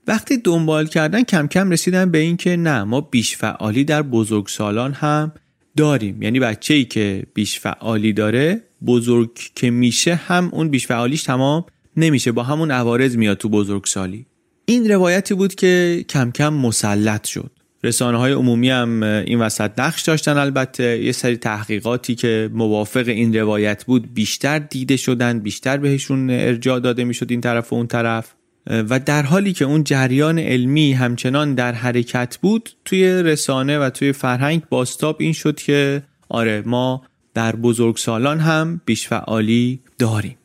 وقتی دنبال کردن کم کم رسیدن به این که نه ما بیش فعالی در بزرگسالان هم داریم. یعنی بچه ای که بیش فعالی داره بزرگ که میشه هم اون بیش فعالیش تمام نمیشه. با همون عوارض میاد تو بزرگسالی. این روایتی بود که کم کم مسلط شد. رسانه های عمومی هم این وسط نقش داشتن البته. یه سری تحقیقاتی که موافق این روایت بود بیشتر دیده شدن بیشتر بهشون ارجاع داده می‌شد این طرف و اون طرف. و در حالی که اون جریان علمی همچنان در حرکت بود توی رسانه و توی فرهنگ باستاب این شد که آره ما در بزرگسالان هم بیشفعالی داریم.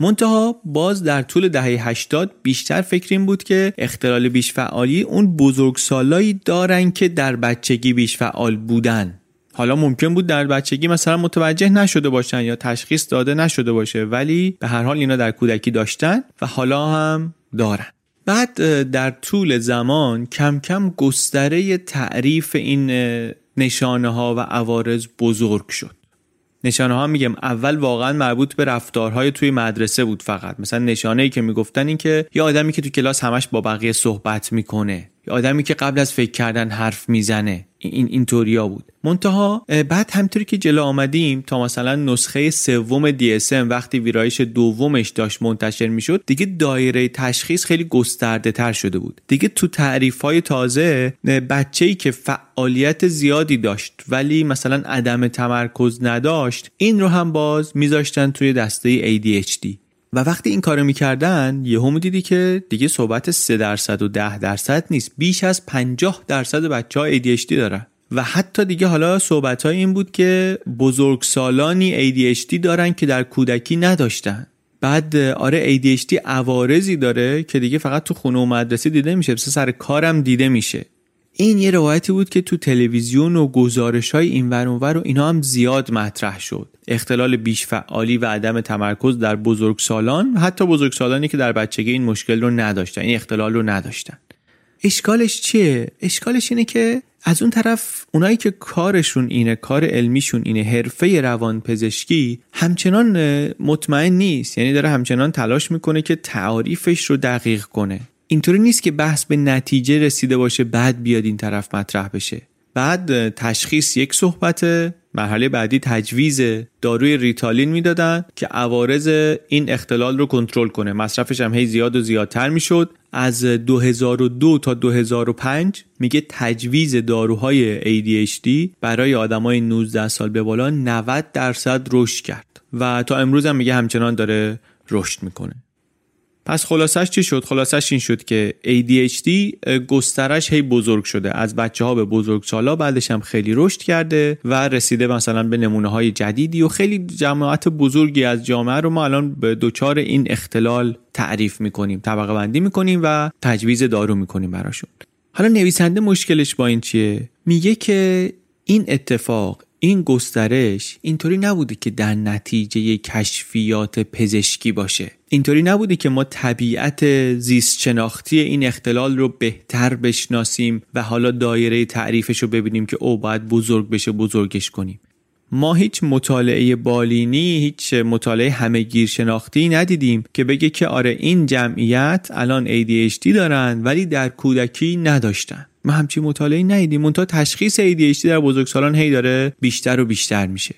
منتها باز در طول دهه 80 بیشتر فکر این بود که اختلال بیشفعالی اون بزرگسالایی دارن که در بچگی بیشفعال بودن. حالا ممکن بود در بچگی مثلا متوجه نشده باشن یا تشخیص داده نشده باشه ولی به هر حال اینا در کودکی داشتن و حالا هم دارن. بعد در طول زمان کم کم گستره تعریف این نشانه ها و عوارض بزرگ شد. نشانه ها میگم اول واقعا مربوط به رفتارهای توی مدرسه بود فقط. مثلا نشانه ای که می‌گفتن این که یه آدمی که تو کلاس همش با بقیه صحبت می‌کنه. آدمی که قبل از فکر کردن حرف می‌زنه. این اینطوریا بود. منتها بعد همطوری که جلو آمدیم تا مثلا نسخه سوم DSM وقتی ویرایش دومش داشت منتشر می‌شد دیگه دایره تشخیص خیلی گسترده تر شده بود. دیگه تو تعریف های تازه بچه ای که فعالیت زیادی داشت ولی مثلا عدم تمرکز نداشت این رو هم باز میذاشتن توی دسته ADHD و وقتی این کارو می‌کردن یهو دیدی که دیگه صحبت 3 درصد و 10 درصد نیست. بیش از 50 درصد بچه ها ADHD دارن. و حتی دیگه حالا صحبت های این بود که بزرگسالانی ADHD دارن که در کودکی نداشتن. بعد آره ADHD عوارضی داره که دیگه فقط تو خونه و مدرسه دیده میشه. مثل سر کارم دیده میشه. این یه روایتی بود که تو تلویزیون و گزارش های این ور و اینا هم زیاد مطرح شد. اختلال بیش فعالی و عدم تمرکز در بزرگسالان حتی بزرگسالانی که در بچگی این مشکل رو نداشتن این اختلال رو نداشتن. اشکالش چیه؟ اشکالش اینه که از اون طرف اونایی که کارشون اینه کار علمیشون اینه حرفه روان پزشکی همچنان مطمئن نیست. یعنی داره همچنان تلاش می‌کنه که تعاریفش رو دقیق کنه. اینطوری نیست که بحث به نتیجه رسیده باشه بعد بیاد این طرف مطرح بشه. بعد تشخیص یک صحبت مرحله بعدی تجویز داروی ریتالین می‌دادن که عوارض این اختلال رو کنترل کنه. مصرفش هم هی زیاد و زیادتر می‌شد. از 2002 تا 2005 میگه تجویز داروهای ADHD برای آدمای 19 سال به بالا 90 درصد رشد کرد. و تا امروز هم میگه همچنان داره رشد می‌کنه. پس خلاصش چی شد؟ خلاصش این شد که ADHD گسترش هی بزرگ شده از بچه ها به بزرگ سالا بعدش هم خیلی رشد کرده و رسیده مثلا به نمونه های جدیدی و خیلی جماعت بزرگی از جامعه رو ما الان به دوچار این اختلال تعریف می‌کنیم طبقه بندی می‌کنیم و تجویز دارو می‌کنیم براشون حالا نویسنده مشکلش با این چیه؟ میگه که این اتفاق این گسترش اینطوری نبوده که در نتیجه کشفیات پزشکی باشه. اینطوری نبوده که ما طبیعت زیست شناختی این اختلال رو بهتر بشناسیم و حالا دایره تعریفش رو ببینیم که او باید بزرگ بشه بزرگش کنیم. ما هیچ مطالعه بالینی هیچ مطالعه همه گیر شناختی ندیدیم که بگه که آره این جمعیت الان ADHD دارن ولی در کودکی نداشتن. ما همچین مطالعه ندیدیم. منتها تشخیص ADHD در بزرگسالان هی داره بیشتر و بیشتر میشه.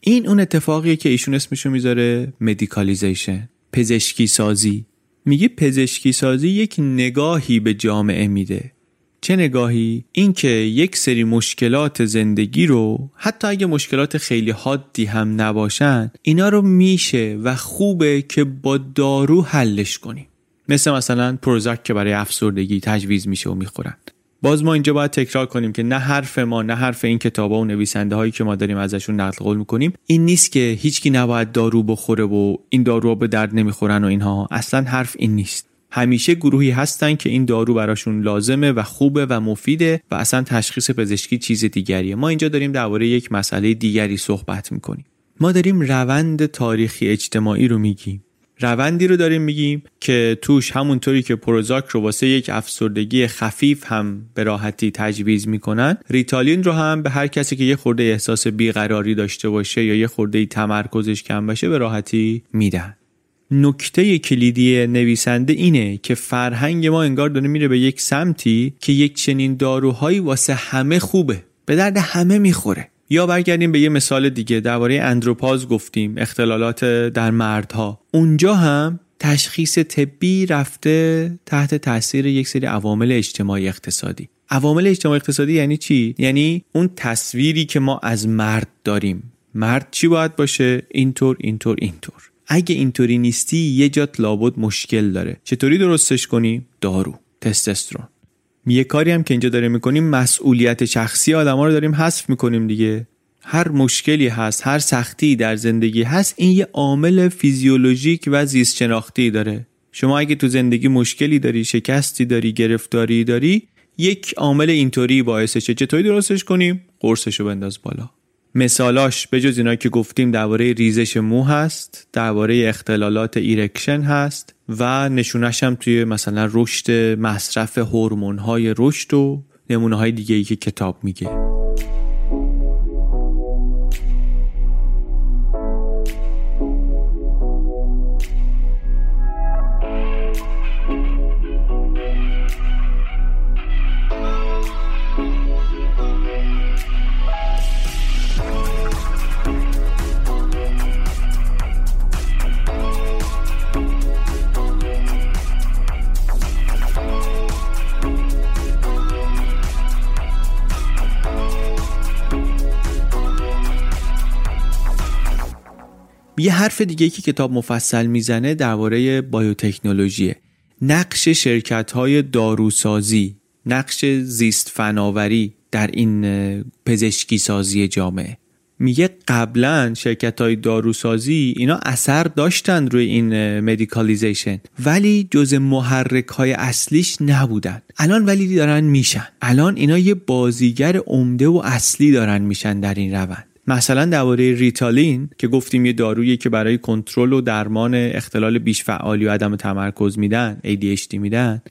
این اون اتفاقیه که ایشون اسمشو می‌ذاره مدیکالیزیشن پزشکی سازی میگه پزشکی سازی یک نگاهی به جامعه میده. چه نگاهی؟ اینکه یک سری مشکلات زندگی رو حتی اگه مشکلات خیلی حادی هم نباشن اینا رو میشه و خوبه که با دارو حلش کنیم. مثل مثلا پروزاک که برای افسردگی تجویز میشه و می‌خورن. باز ما اینجا باید تکرار کنیم که نه حرف ما نه حرف این کتابا و نویسنده هایی که ما داریم ازشون نقل قول می‌کنیم. این نیست که هیچکی نباید دارو بخوره و این داروها به درد نمی‌خورن و اینها. اصلا حرف این نیست. همیشه گروهی هستن که این دارو براشون لازمه و خوبه و مفیده و اصلا تشخیص پزشکی چیز دیگریه. ما اینجا داریم درباره یک مسئله دیگری صحبت می‌کنیم. ما داریم روند تاریخی اجتماعی رو میگیم. روندی رو داریم میگیم که توش همونطوری که پروزاک رو واسه یک افسردگی خفیف هم به راحتی تجویز می‌کنن ریتالین رو هم به هر کسی که یه خورده احساس بیقراری داشته باشه یا یه خورده تمرکزش کم باشه به راحتی میدن. نکته کلیدی نویسنده اینه که فرهنگ ما انگار داره میره به یک سمتی که یک چنین داروهایی واسه همه خوبه. به درد همه می‌خوره. یا برگردیم به یه مثال دیگه. درباره اندروپاز گفتیم اختلالات در مردها. اونجا هم تشخیص طبی رفته تحت تاثیر یک سری عوامل اجتماعی اقتصادی. عوامل اجتماعی اقتصادی یعنی چی؟ یعنی اون تصویری که ما از مرد داریم. مرد چی باید باشه؟ اینطور اینطور اینطور. اگه اینطوری نیستی یه جات لابد مشکل داره. چطوری درستش کنی؟ دارو. تستوسترون یه کاری هم که اینجا داریم می‌کنیم مسئولیت شخصی آدما رو داریم حذف می‌کنیم دیگه. هر مشکلی هست هر سختی در زندگی هست این یه عامل فیزیولوژیک و زیست شناختی داره. شما اگه تو زندگی مشکلی داری شکستی داری گرفتاری داری یک عامل اینطوری باعثشه چطوری درستش کنیم قرصشو بنداز بالا. مثالاش به جز اینا که گفتیم درباره ریزش مو هست درباره اختلالات erection هست و نشونش هم توی مثلا رشد مصرف هورمون های رشد و نمونه های دیگه ای که کتاب میگه. یه حرف دیگه که کتاب مفصل می‌زنه درباره بایوتکنولوژی نقش شرکت های داروسازی نقش زیست فناوری در این پزشکی سازی جامعه. میگه قبلا شرکت های داروسازی اینا اثر داشتن روی این medicalization ولی جز محرک های اصلیش نبودن. الان ولی دارن میشن. الان اینا یه بازیگر عمده و اصلی دارن میشن در این روند. مثلا درباره ریتالین که گفتیم یه دارویی که برای کنترل و درمان اختلال بیش فعالی و عدم تمرکز میدن ADHD میدن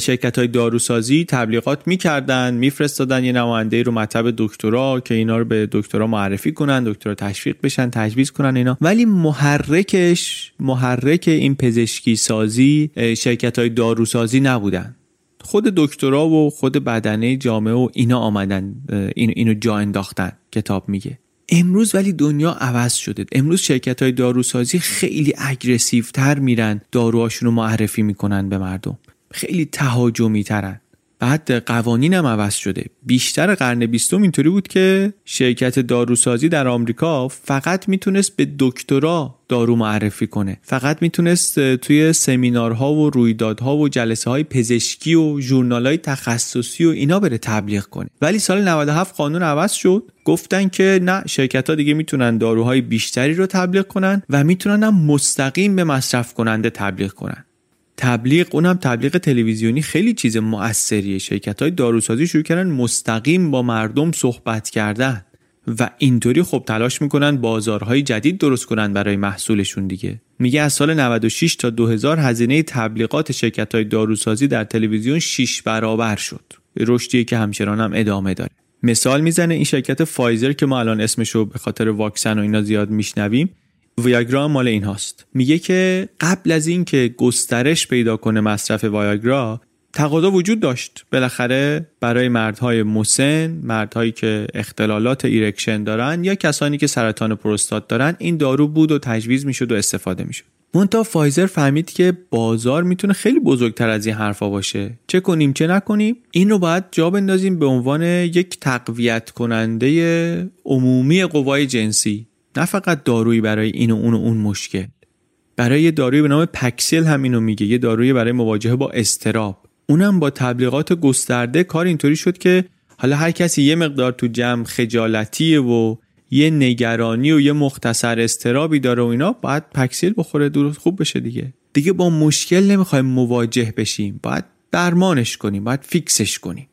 شرکت های داروسازی تبلیغات می‌کردن میفرستادن یه نماینده رو مطب دکترا که اینا رو به دکترا معرفی کنن دکترا تشویق بشن تجویز کنن اینا. ولی محرکش محرک این پزشکی سازی شرکت های داروسازی نبودن. خود دکترا و خود بدنه جامعه و اینا آمدن اینو جا انداختن کتاب میگه. امروز ولی دنیا عوض شده. امروز شرکت های داروسازی خیلی اگریسیو تر میرن داروهاشون رو معرفی می‌کنن به مردم. خیلی تهاجمی ترن بعد قوانین هم عوض شده. بیشتر قرن بیستم اینطوری بود که شرکت داروسازی در آمریکا فقط می‌تونست به دکترا دارو معرفی کنه. فقط می‌تونست توی سمینارها و رویدادها و جلسه های پزشکی و ژورنال های تخصصی و اینا بره تبلیغ کنه. ولی سال 97 قانون عوض شد. گفتن که نه شرکت ها دیگه می‌تونن داروهای بیشتری رو تبلیغ کنن و می‌تونن هم مستقیم به مصرف کننده تبلیغ کنن. تبلیغ اونم تبلیغ تلویزیونی خیلی چیز مؤثریه. شرکت های داروسازی شروع کردن مستقیم با مردم صحبت کردن و اینطوری خب تلاش می‌کنن بازارهای جدید درست کنن برای محصولشون دیگه. میگه از سال 96 تا 2000 هزینه تبلیغات شرکت های داروسازی در تلویزیون 6 برابر شد. رشدی که همچنان هم ادامه داره. مثال می‌زنه این شرکت فایزر که ما الان اسمشو به خاطر واکسن و اینا زیاد میشنویم. ویاگرا مال این هاست میگه که قبل از اینکه گسترش پیدا کنه مصرف ویاگرا تقاضا وجود داشت. بالاخره برای مردهای مسن مردهایی که اختلالات erection دارن یا کسانی که سرطان پروستات دارن این دارو بود و تجویز می‌شد و استفاده می‌شد. منتها فایزر فهمید که بازار می‌تونه خیلی بزرگتر از این حرفا باشه. چه کنیم چه نکنیم؟ این رو باید جا بندازیم به عنوان یک تقویت کننده عمومی قوای جنسی. نه فقط دارویی برای این و اون و اون مشکل. برای یه داروی به نام پکسل هم اینو میگه. یه داروی برای مواجهه با استراب. اونم با تبلیغات گسترده کار اینطوری شد که حالا هر کسی یه مقدار تو جمع خجالتیه و یه نگرانی و یه مختصر استرابی داره و اینا باید پکسیل بخوره درست خوب بشه دیگه. دیگه با مشکل نمی‌خوایم مواجه بشیم. باید درمانش کنیم باید فیکسش کنیم.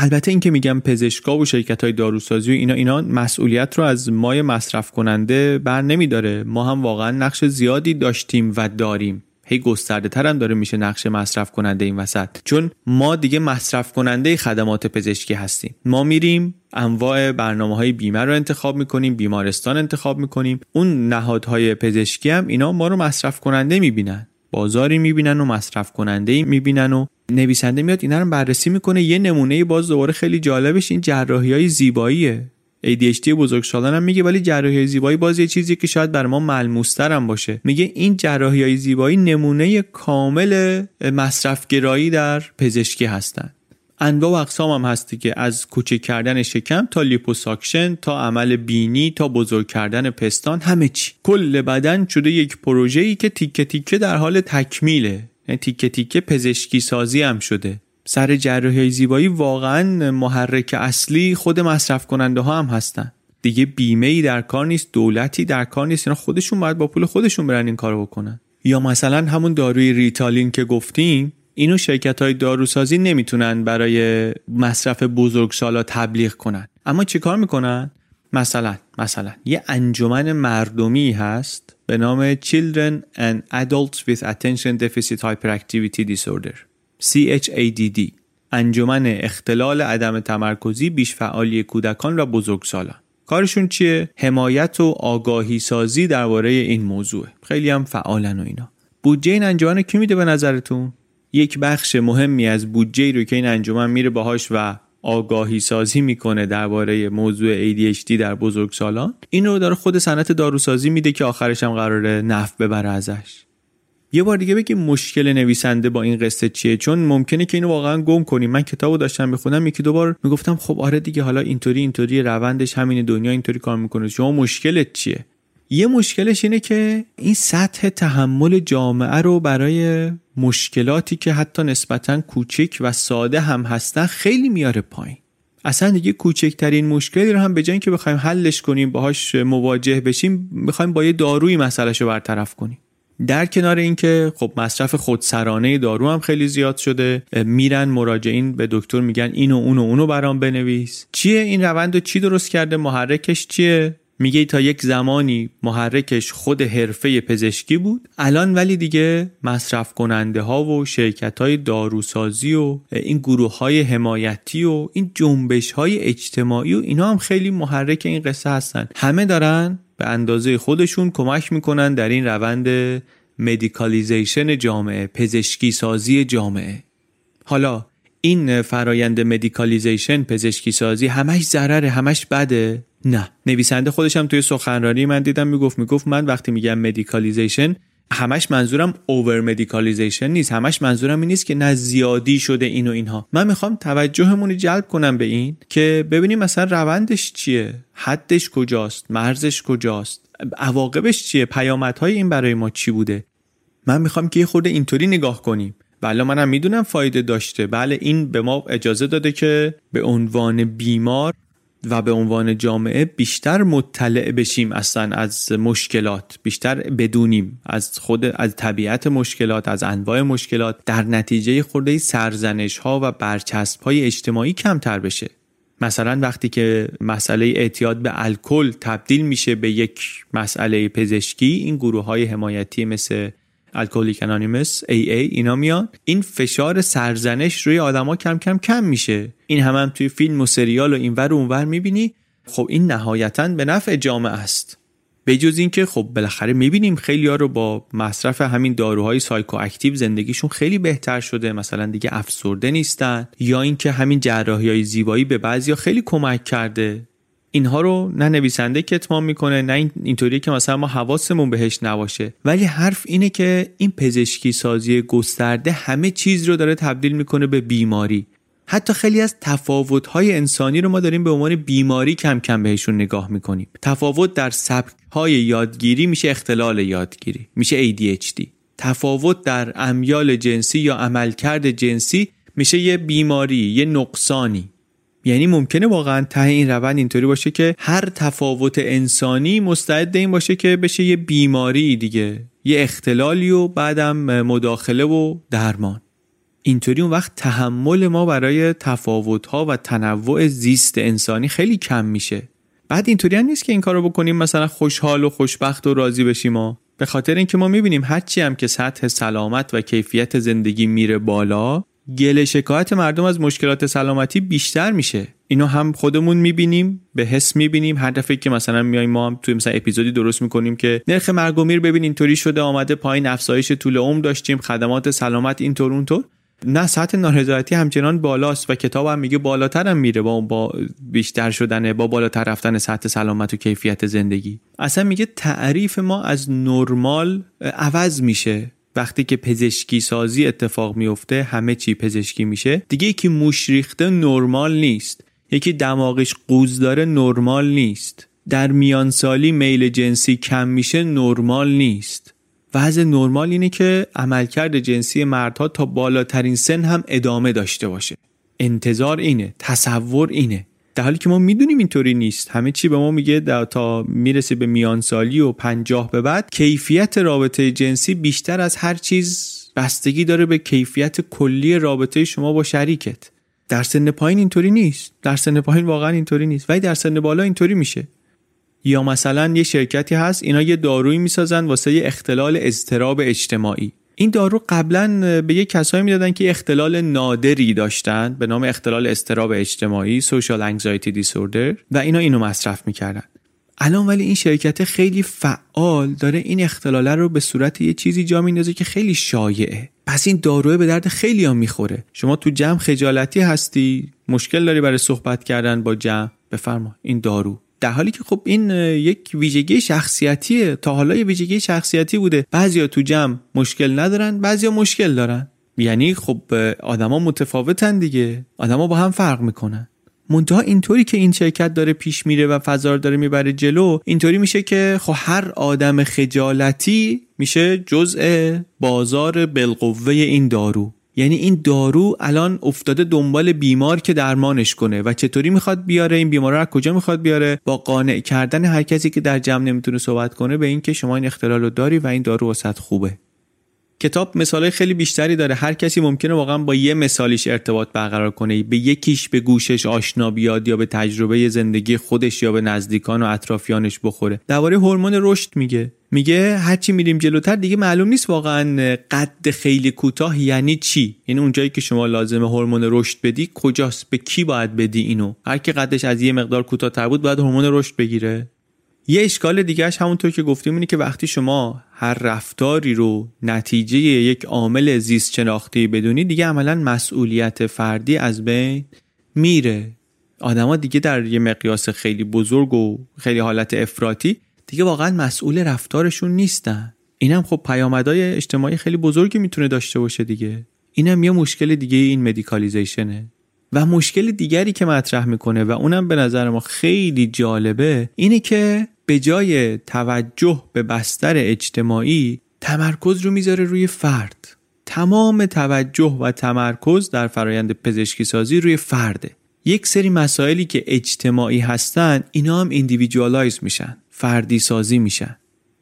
البته اینکه میگم پزشکا و شرکت های داروسازی و اینا اینا مسئولیت رو از مای مصرف کننده بر نمیداره. ما هم واقعا نقش زیادی داشتیم و داریم. هی گسترده تر هم داره میشه نقش مصرف کننده این وسط. چون ما دیگه مصرف کننده خدمات پزشکی هستیم. ما میریم انواع برنامه های بیمه رو انتخاب می‌کنیم بیمارستان انتخاب می‌کنیم. اون نهادهای پزشکی هم اینا ما رو مصرف کننده می‌بینن. بازاری می‌بینن و مصرف کننده می‌بینن و نویسنده میاد اینا رو بررسی می‌کنه. یه نمونه باز دوباره خیلی جالبش این جراحی های زیباییه ADHD بزرگسالان هم میگه ولی جراحی زیبایی باز یه چیزی که شاید بر ما ملموستر هم باشه. میگه این جراحی های زیبایی نمونه کامل مصرفگرایی در پزشکی هستند انواع و اقسام هم هست که از کوچک کردن شکم تا لیپوساکشن تا عمل بینی تا بزرگ کردن پستان همه چی. کل بدن شده یک پروژه ای که تیکه تیکه در حال تکمیله. یعنی تیکه تیکه پزشکی سازی هم شده. سر جراحی زیبایی واقعا محرک اصلی خود مصرف کننده ها هم هستن. دیگه بیمه ای در کار نیست دولتی در کار نیست. اینا خودشون باید با پول خودشون برن این کارو بکنن. یا مثلا همون داروی ریتالین که گفتیم اینو شرکت های داروسازی نمی‌تونن برای مصرف بزرگسالا تبلیغ کنن. اما چیکار می‌کنن؟ مثلا مثلا یه انجمن مردمی هست به نام Children and Adults with Attention Deficit Hyperactivity Disorder CHADD انجمن اختلال عدم تمرکزی بیش فعالی کودکان و بزرگسالان کارشون چیه؟ حمایت و آگاهی سازی درباره این موضوع خیلی هم فعالن و اینا. بودجه این انجمن کی میده به نظرتون؟ یک بخش مهمی از بودجه رو که این انجمن میره باهاش و آگاهی سازی می‌کنه درباره موضوع ADHD در بزرگسالان این رو داره خود صنعت داروسازی میده که آخرش هم قراره نفع ببره ازش. یه بار دیگه بگیم مشکل نویسنده با این قصه چیه؟ چون ممکنه که اینو واقعا گم کنیم. من کتابو داشتم می‌خونم یکی دو بار می‌گفتم خب آره دیگه حالا اینطوری اینطوری روندش همین دنیا اینطوری کار می‌کنه. شما مشکلت چیه؟ یه مشکلش اینه که این سطح تحمل جامعه رو برای مشکلاتی که حتی نسبتا کوچک و ساده هم هستن خیلی میاره پایین. اصلا دیگه کوچکترین مشکلی رو هم به جای که بخوایم حلش کنیم باهاش مواجه بشیم می‌خوایم با یه دارویی مسئلهش رو برطرف کنیم. در کنار اینکه خب مصرف خودسرانه دارو هم خیلی زیاد شده میرن مراجعین به دکتر میگن اینو اونو اونو برام بنویس. چیه؟ این روند رو چی درست کرده؟ محرکش چیه؟ میگه تا یک زمانی محرکش خود حرفه پزشکی بود. الان ولی دیگه مصرف کننده ها و شرکت های داروسازی و این گروه های حمایتی و این جنبش های اجتماعی و اینا هم خیلی محرک این قصه هستن. همه دارن به اندازه خودشون کمک می‌کنن در این روند medicalization جامعه پزشکی سازی جامعه. حالا این فرایند medicalization پزشکی سازی همش ضرره همش بده. نه. نویسنده خودش هم توی سخنرانی من دیدم می‌گفت می‌گفت من وقتی میگم medicalization همش منظورم over medicalization نیست. همش منظورم این نیست که نه زیادی شده این و اینها. من می‌خوام توجهمون جلب کنم به این که ببینیم مثلا روندش چیه حدش کجاست مرزش کجاست عواقبش چیه پیامدهای این برای ما چی بوده. من می‌خوام که یه خورده اینطوری نگاه کنیم. بله منم می‌دونم فایده داشته. بله این به ما اجازه داده که به عنوان بیمار و به عنوان جامعه بیشتر مطلع بشیم اصلا از مشکلات بیشتر بدونیم از خود از طبیعت مشکلات از انواع مشکلات. در نتیجه خورده سرزنش ها و برچسب های اجتماعی کمتر بشه. مثلا وقتی که مسئله اعتیاد به الکل تبدیل میشه به یک مسئله پزشکی این گروه های حمایتی مثل Alcoholics Anonymous ای اینا میان. این فشار سرزنش روی آدما کم کم کم میشه. این هم, هم توی فیلم و سریال و اینور و اونور می‌بینی. خب این نهایتا به نفع جامعه است. به جز اینکه خب بالاخره می‌بینیم خیلی ها رو با مصرف همین داروهای psychoactive زندگیشون خیلی بهتر شده. مثلا دیگه افسرده نیستن. یا اینکه همین جراحی های زیبایی به بعضیا خیلی کمک کرده. اینها رو نه نویسنده کتمان می‌کنه نه اینطوری که مثلا ما حواسمون بهش نباشه. ولی حرف اینه که این پزشکی سازی گسترده همه چیز رو داره تبدیل می‌کنه به بیماری. حتی خیلی از تفاوت‌های انسانی رو ما داریم به عنوان بیماری کم کم بهشون نگاه می‌کنیم. تفاوت در سبک های یادگیری میشه اختلال یادگیری میشه ADHD تفاوت در امیال جنسی یا عملکرد جنسی میشه یه بیماری یه نقصانی. یعنی ممکنه واقعا ته این روند اینطوری باشه که هر تفاوت انسانی مستعد این باشه که بشه یه بیماری دیگه یه اختلالی و بعدم مداخله و درمان. اینطوری اون وقت تحمل ما برای تفاوت‌ها و تنوع زیست انسانی خیلی کم میشه. بعد اینطوری هم نیست که این کارو بکنیم مثلا خوشحال و خوشبخت و راضی بشیم ما به خاطر اینکه ما می‌بینیم هرچی هم که سطح سلامت و کیفیت زندگی میره بالا گله شکایت مردم از مشکلات سلامتی بیشتر میشه. اینو هم خودمون می‌بینیم به حس می‌بینیم. هر دفعه که مثلا میایم ما هم توی مثلا اپیزودی درست می‌کنیم که نرخ مرگ و میر ببین اینطوری شده آمده پایین افزایش طول عمر داشتیم خدمات سلامت اینطور اونطور. نه سطح نارضایتی همچنان بالاست و کتاب هم میگه بالاتر هم میره با با بیشتر شدن با بالاتر رفتن سطح سلامت و کیفیت زندگی. اصلا میگه تعریف ما از نرمال عوض میشه. وقتی که پزشکی سازی اتفاق میفته همه چی پزشکی میشه. دیگه یکی موش ریخته نرمال نیست. یکی دماغش قوز داره نرمال نیست. در میان سالی میل جنسی کم میشه نرمال نیست. وضع نرمال اینه که عملکرد جنسی مردها تا بالاترین سن هم ادامه داشته باشه. انتظار اینه تصور اینه. در حالی که ما می‌دونیم اینطوری نیست. همه چی به ما میگه تا می‌رسه به میانسالی و پنجاه به بعد کیفیت رابطه جنسی بیشتر از هر چیز بستگی داره به کیفیت کلی رابطه شما با شریکت. در سن پایین اینطوری نیست. در سن پایین واقعا اینطوری نیست. ولی در سن بالا اینطوری میشه. یا مثلا یه شرکتی هست اینا یه دارویی می‌سازن واسه اختلال اضطراب اجتماعی. این دارو قبلا به یه کسایی می‌دادن که اختلال نادری داشتن به نام اختلال استراب اجتماعی social anxiety disorder و اینا اینو مصرف می‌کردن. الان ولی این شرکت خیلی فعال داره این اختلاله رو به صورت یه چیزی جا میندازه که خیلی شایعه. پس این داروه به درد خیلی ها می‌خوره. شما تو جمع خجالتی هستی مشکل داری برای صحبت کردن با جمع. بفرما این دارو. در حالی که خب این یک ویژگی شخصیتیه. تا حالا یه ویژگی شخصیتی بوده. بعضیا تو جمع مشکل ندارن بعضیا مشکل دارن. یعنی خب آدما متفاوتن دیگه. آدما با هم فرق می‌کنن. منتها اینطوری که این شرکت داره پیش میره و فضا داره می‌بره جلو اینطوری میشه که خب هر آدم خجالتی میشه جزء بازار بالقوه این دارو. یعنی این دارو الان افتاده دنبال بیمار که درمانش کنه و چطوری می‌خواد بیاره؟ این بیمار رو از کجا می‌خواد بیاره؟ با قانع کردن هر کسی که در جمع نمی‌تونه صحبت کنه به اینکه شما این اختلال رو داری و این دارو واسط خوبه. کتاب مثال خیلی بیشتری داره. هر کسی ممکنه واقعا با یه مثالیش ارتباط برقرار کنه. به یکیش به گوشش آشنا بیاد یا به تجربه زندگی خودش یا به نزدیکان و اطرافیانش بخوره. درباره هورمون رشد میگه. میگه هرچی میریم جلوتر دیگه معلوم نیست واقعا قد خیلی کوتاه یعنی چی. یعنی اونجایی که شما لازم هورمون رشد بدی کجاست؟ به کی باید بدی اینو؟ هر کی قدش از یه مقدار کوتاه‌تر بود باید هورمون رشد بگیره. یه اشکال دیگهش همونطور که گفتیم اینه که وقتی شما هر رفتاری رو نتیجه یک عامل زیست شناختی بدونی دیگه عملا مسئولیت فردی از بین میره. آدما دیگه در یه مقیاس خیلی بزرگ و خیلی حالت افراطی دیگه واقعا مسئول رفتارشون نیستن. اینم خب پیامدهای اجتماعی خیلی بزرگی می‌تونه داشته باشه دیگه. اینم یه مشکل دیگه این مدیکالیزیشنه و مشکل دیگری که مطرح می‌کنه و اونم به نظر ما خیلی جالبه اینه که به جای توجه به بستر اجتماعی تمرکز رو می‌ذاره روی فرد. تمام توجه و تمرکز در فرایند پزشکی سازی روی فرده. یک سری مسائلی که اجتماعی هستن اینا هم ایندیویدوالایز میشن. فردی سازی میشن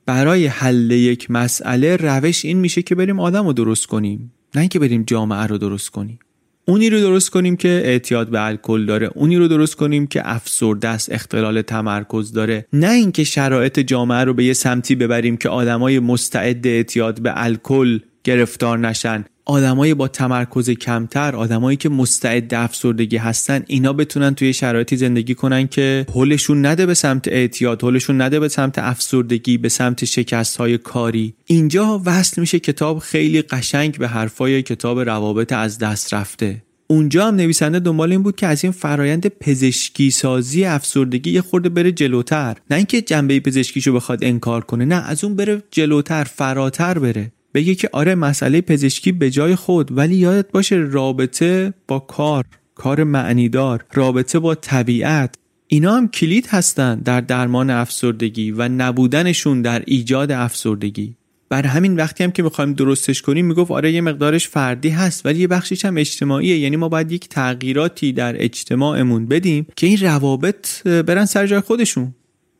برای حل یک مسئله روش این میشه که بریم آدم رو درست کنیم. نه اینکه بریم جامعه رو درست کنیم. اونی رو درست کنیم که اعتیاد به الکل داره. اونی رو درست کنیم که افسرده است اختلال تمرکز داره. نه اینکه شرایط جامعه رو به یه سمتی ببریم که آدمای مستعد اعتیاد به الکل گرفتار نشن. آدمای با تمرکز کمتر آدمایی که مستعد افسردگی هستن اینا بتونن توی شرایطی زندگی کنن که حلشون نده به سمت اعتیاد حلشون نده به سمت افسردگی به سمت شکست های کاری. اینجا وصل میشه کتاب خیلی قشنگ به حرفای کتاب روابط از دست رفته. اونجا هم نویسنده دنبال این بود که از این فرایند پزشکی سازی افسردگی یه خورده بره جلوتر. نه اینکه جنبه پزشکیشو بخواد انکار کنه نه از اون بره جلوتر فراتر بره. بگه که آره مسئله پزشکی به جای خود ولی یادت باشه رابطه با کار کار معنیدار رابطه با طبیعت. اینا هم کلید هستن در درمان افسردگی و نبودنشون در ایجاد افسردگی. بر همین وقتی هم که می‌خوایم درستش کنیم می‌گفت آره یه مقدارش فردی هست ولی یه بخشش هم اجتماعیه. یعنی ما باید یک تغییراتی در اجتماعمون بدیم که این روابط برن سر جای خودشون.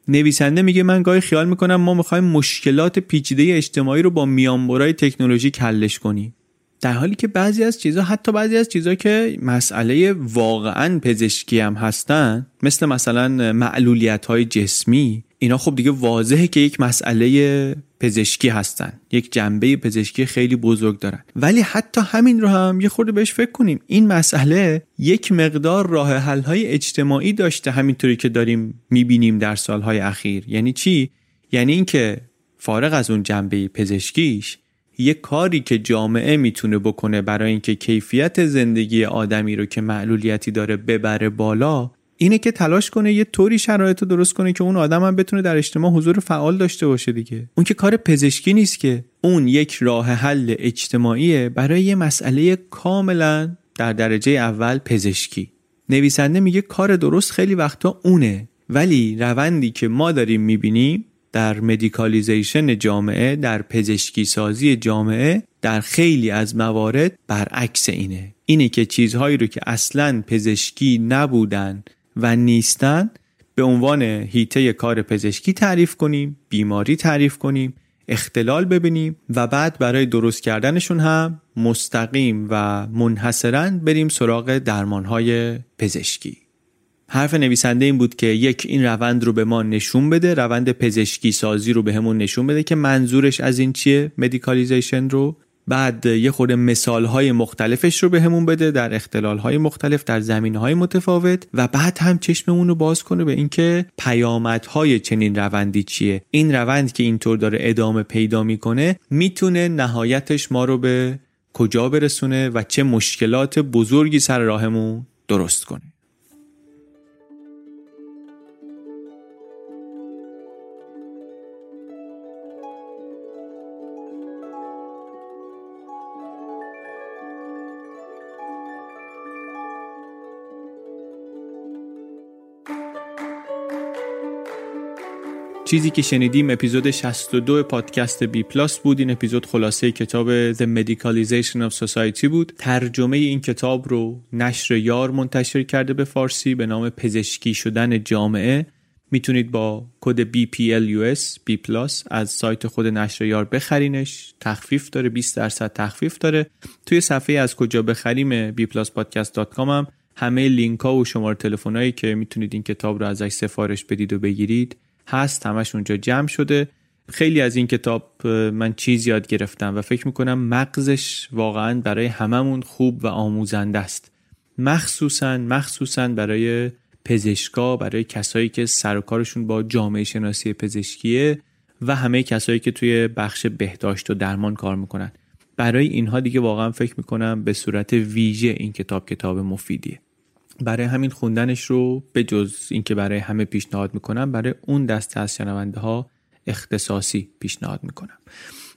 نویسنده میگه من گاهی خیال می‌کنم ما می‌خوایم مشکلات پیچیده اجتماعی رو با میانبرای تکنولوژی کلش کنیم. در حالی که بعضی از چیزها حتی بعضی از چیزها که مسئله واقعا پزشکی هم هستن مثل مثلا معلولیت های جسمی اینا خب دیگه واضحه که یک مسئله پزشکی هستن. یک جنبه پزشکی خیلی بزرگ دارن. ولی حتی همین رو هم یه خورده بهش فکر کنیم. این مسئله یک مقدار راه حل های اجتماعی داشته همینطوری که داریم می‌بینیم در سالهای اخیر. یعنی چی؟ یعنی اینکه فارغ از اون جنبه پزشکیش یه کاری که جامعه می‌تونه بکنه برای اینکه کیفیت زندگی آدمی رو که معلولیتی داره ببره بالا اینه که تلاش کنه یه طوری شرایط رو درست کنه که اون آدم هم بتونه در اجتماع حضور فعال داشته باشه دیگه. اون که کار پزشکی نیست که. اون یک راه حل اجتماعیه برای یه مسئله کاملا در درجه اول پزشکی. نویسنده میگه کار درست خیلی وقتا اونه ولی روندی که ما داریم می‌بینیم در مدیکالیزیشن جامعه در پزشکی سازی جامعه در خیلی از موارد برعکس اینه. اینه که چیزهایی رو که اصلا پزشکی نبودن و نیستن به عنوان هیته کار پزشکی تعریف کنیم بیماری تعریف کنیم اختلال ببینیم و بعد برای درست کردنشون هم مستقیم و منحصرا بریم سراغ درمانهای پزشکی. حرف نویسنده این بود که یک این روند رو به ما نشون بده روند پزشکی سازی رو به همون نشون بده که منظورش از این چیه مدیکالیزیشن رو؟ بعد یه خورده مثال های مختلفش رو به همون بده در اختلال های مختلف در زمین های متفاوت و بعد هم چشممون رو باز کنه به اینکه های چنین روندی چیه. این روند که اینطور داره ادامه پیدا می‌کنه می‌تونه نهایتش ما رو به کجا برسونه و چه مشکلات بزرگی سر راهمون درست کنه. چیزی که شنیدیم اپیزود 62 پادکست بی پلاس بود. این اپیزود خلاصه کتاب The Medicalization of Society بود. ترجمه این کتاب رو نشر یار منتشر کرده به فارسی به نام پزشکی شدن جامعه. می‌تونید با کد BPLUS بی پلاس از سایت خود نشر یار بخرینش. تخفیف داره 20 درصد تخفیف داره. توی صفحه از کجا بخریم bpluspodcast.com هم همه لینک ها و شماره تلفنایی که می‌تونید این کتاب رو ازش سفارش بدید و بگیرید. هست همش اونجا جمع شده. خیلی از این کتاب من چیز یاد گرفتم و فکر می‌کنم مغزش واقعا برای هممون خوب و آموزنده است. مخصوصا مخصوصا برای پزشکا برای کسایی که سر و کارشون با جامعه شناسی پزشکیه و همه کسایی که توی بخش بهداشت و درمان کار می‌کنن. برای اینها دیگه واقعا فکر می‌کنم به صورت ویژه این کتاب کتاب مفیدیه. برای همین خوندنش رو به جز اینکه برای همه پیشنهاد می‌کنم برای اون دسته از شنونده ها اختصاصی پیشنهاد می‌کنم.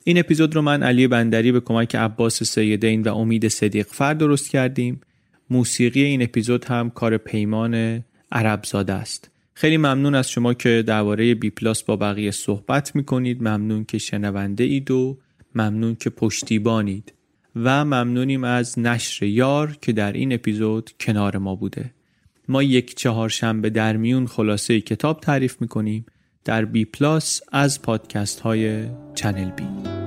این اپیزود رو من علی بندری به کمک عباس سیدین و امید صدیق فر درست کردیم. موسیقی این اپیزود هم کار پیمان عرب زاده است. خیلی ممنون از شما که درباره بی پلاس با بقیه صحبت می‌کنید. ممنون که شنونده اید و ممنون که پشتیبانید. و ممنونیم از نشر یار که در این اپیزود کنار ما بوده. ما یک چهارشنبه در میون خلاصه کتاب تعریف می‌کنیم در بی پلاس از پادکست های چنل بی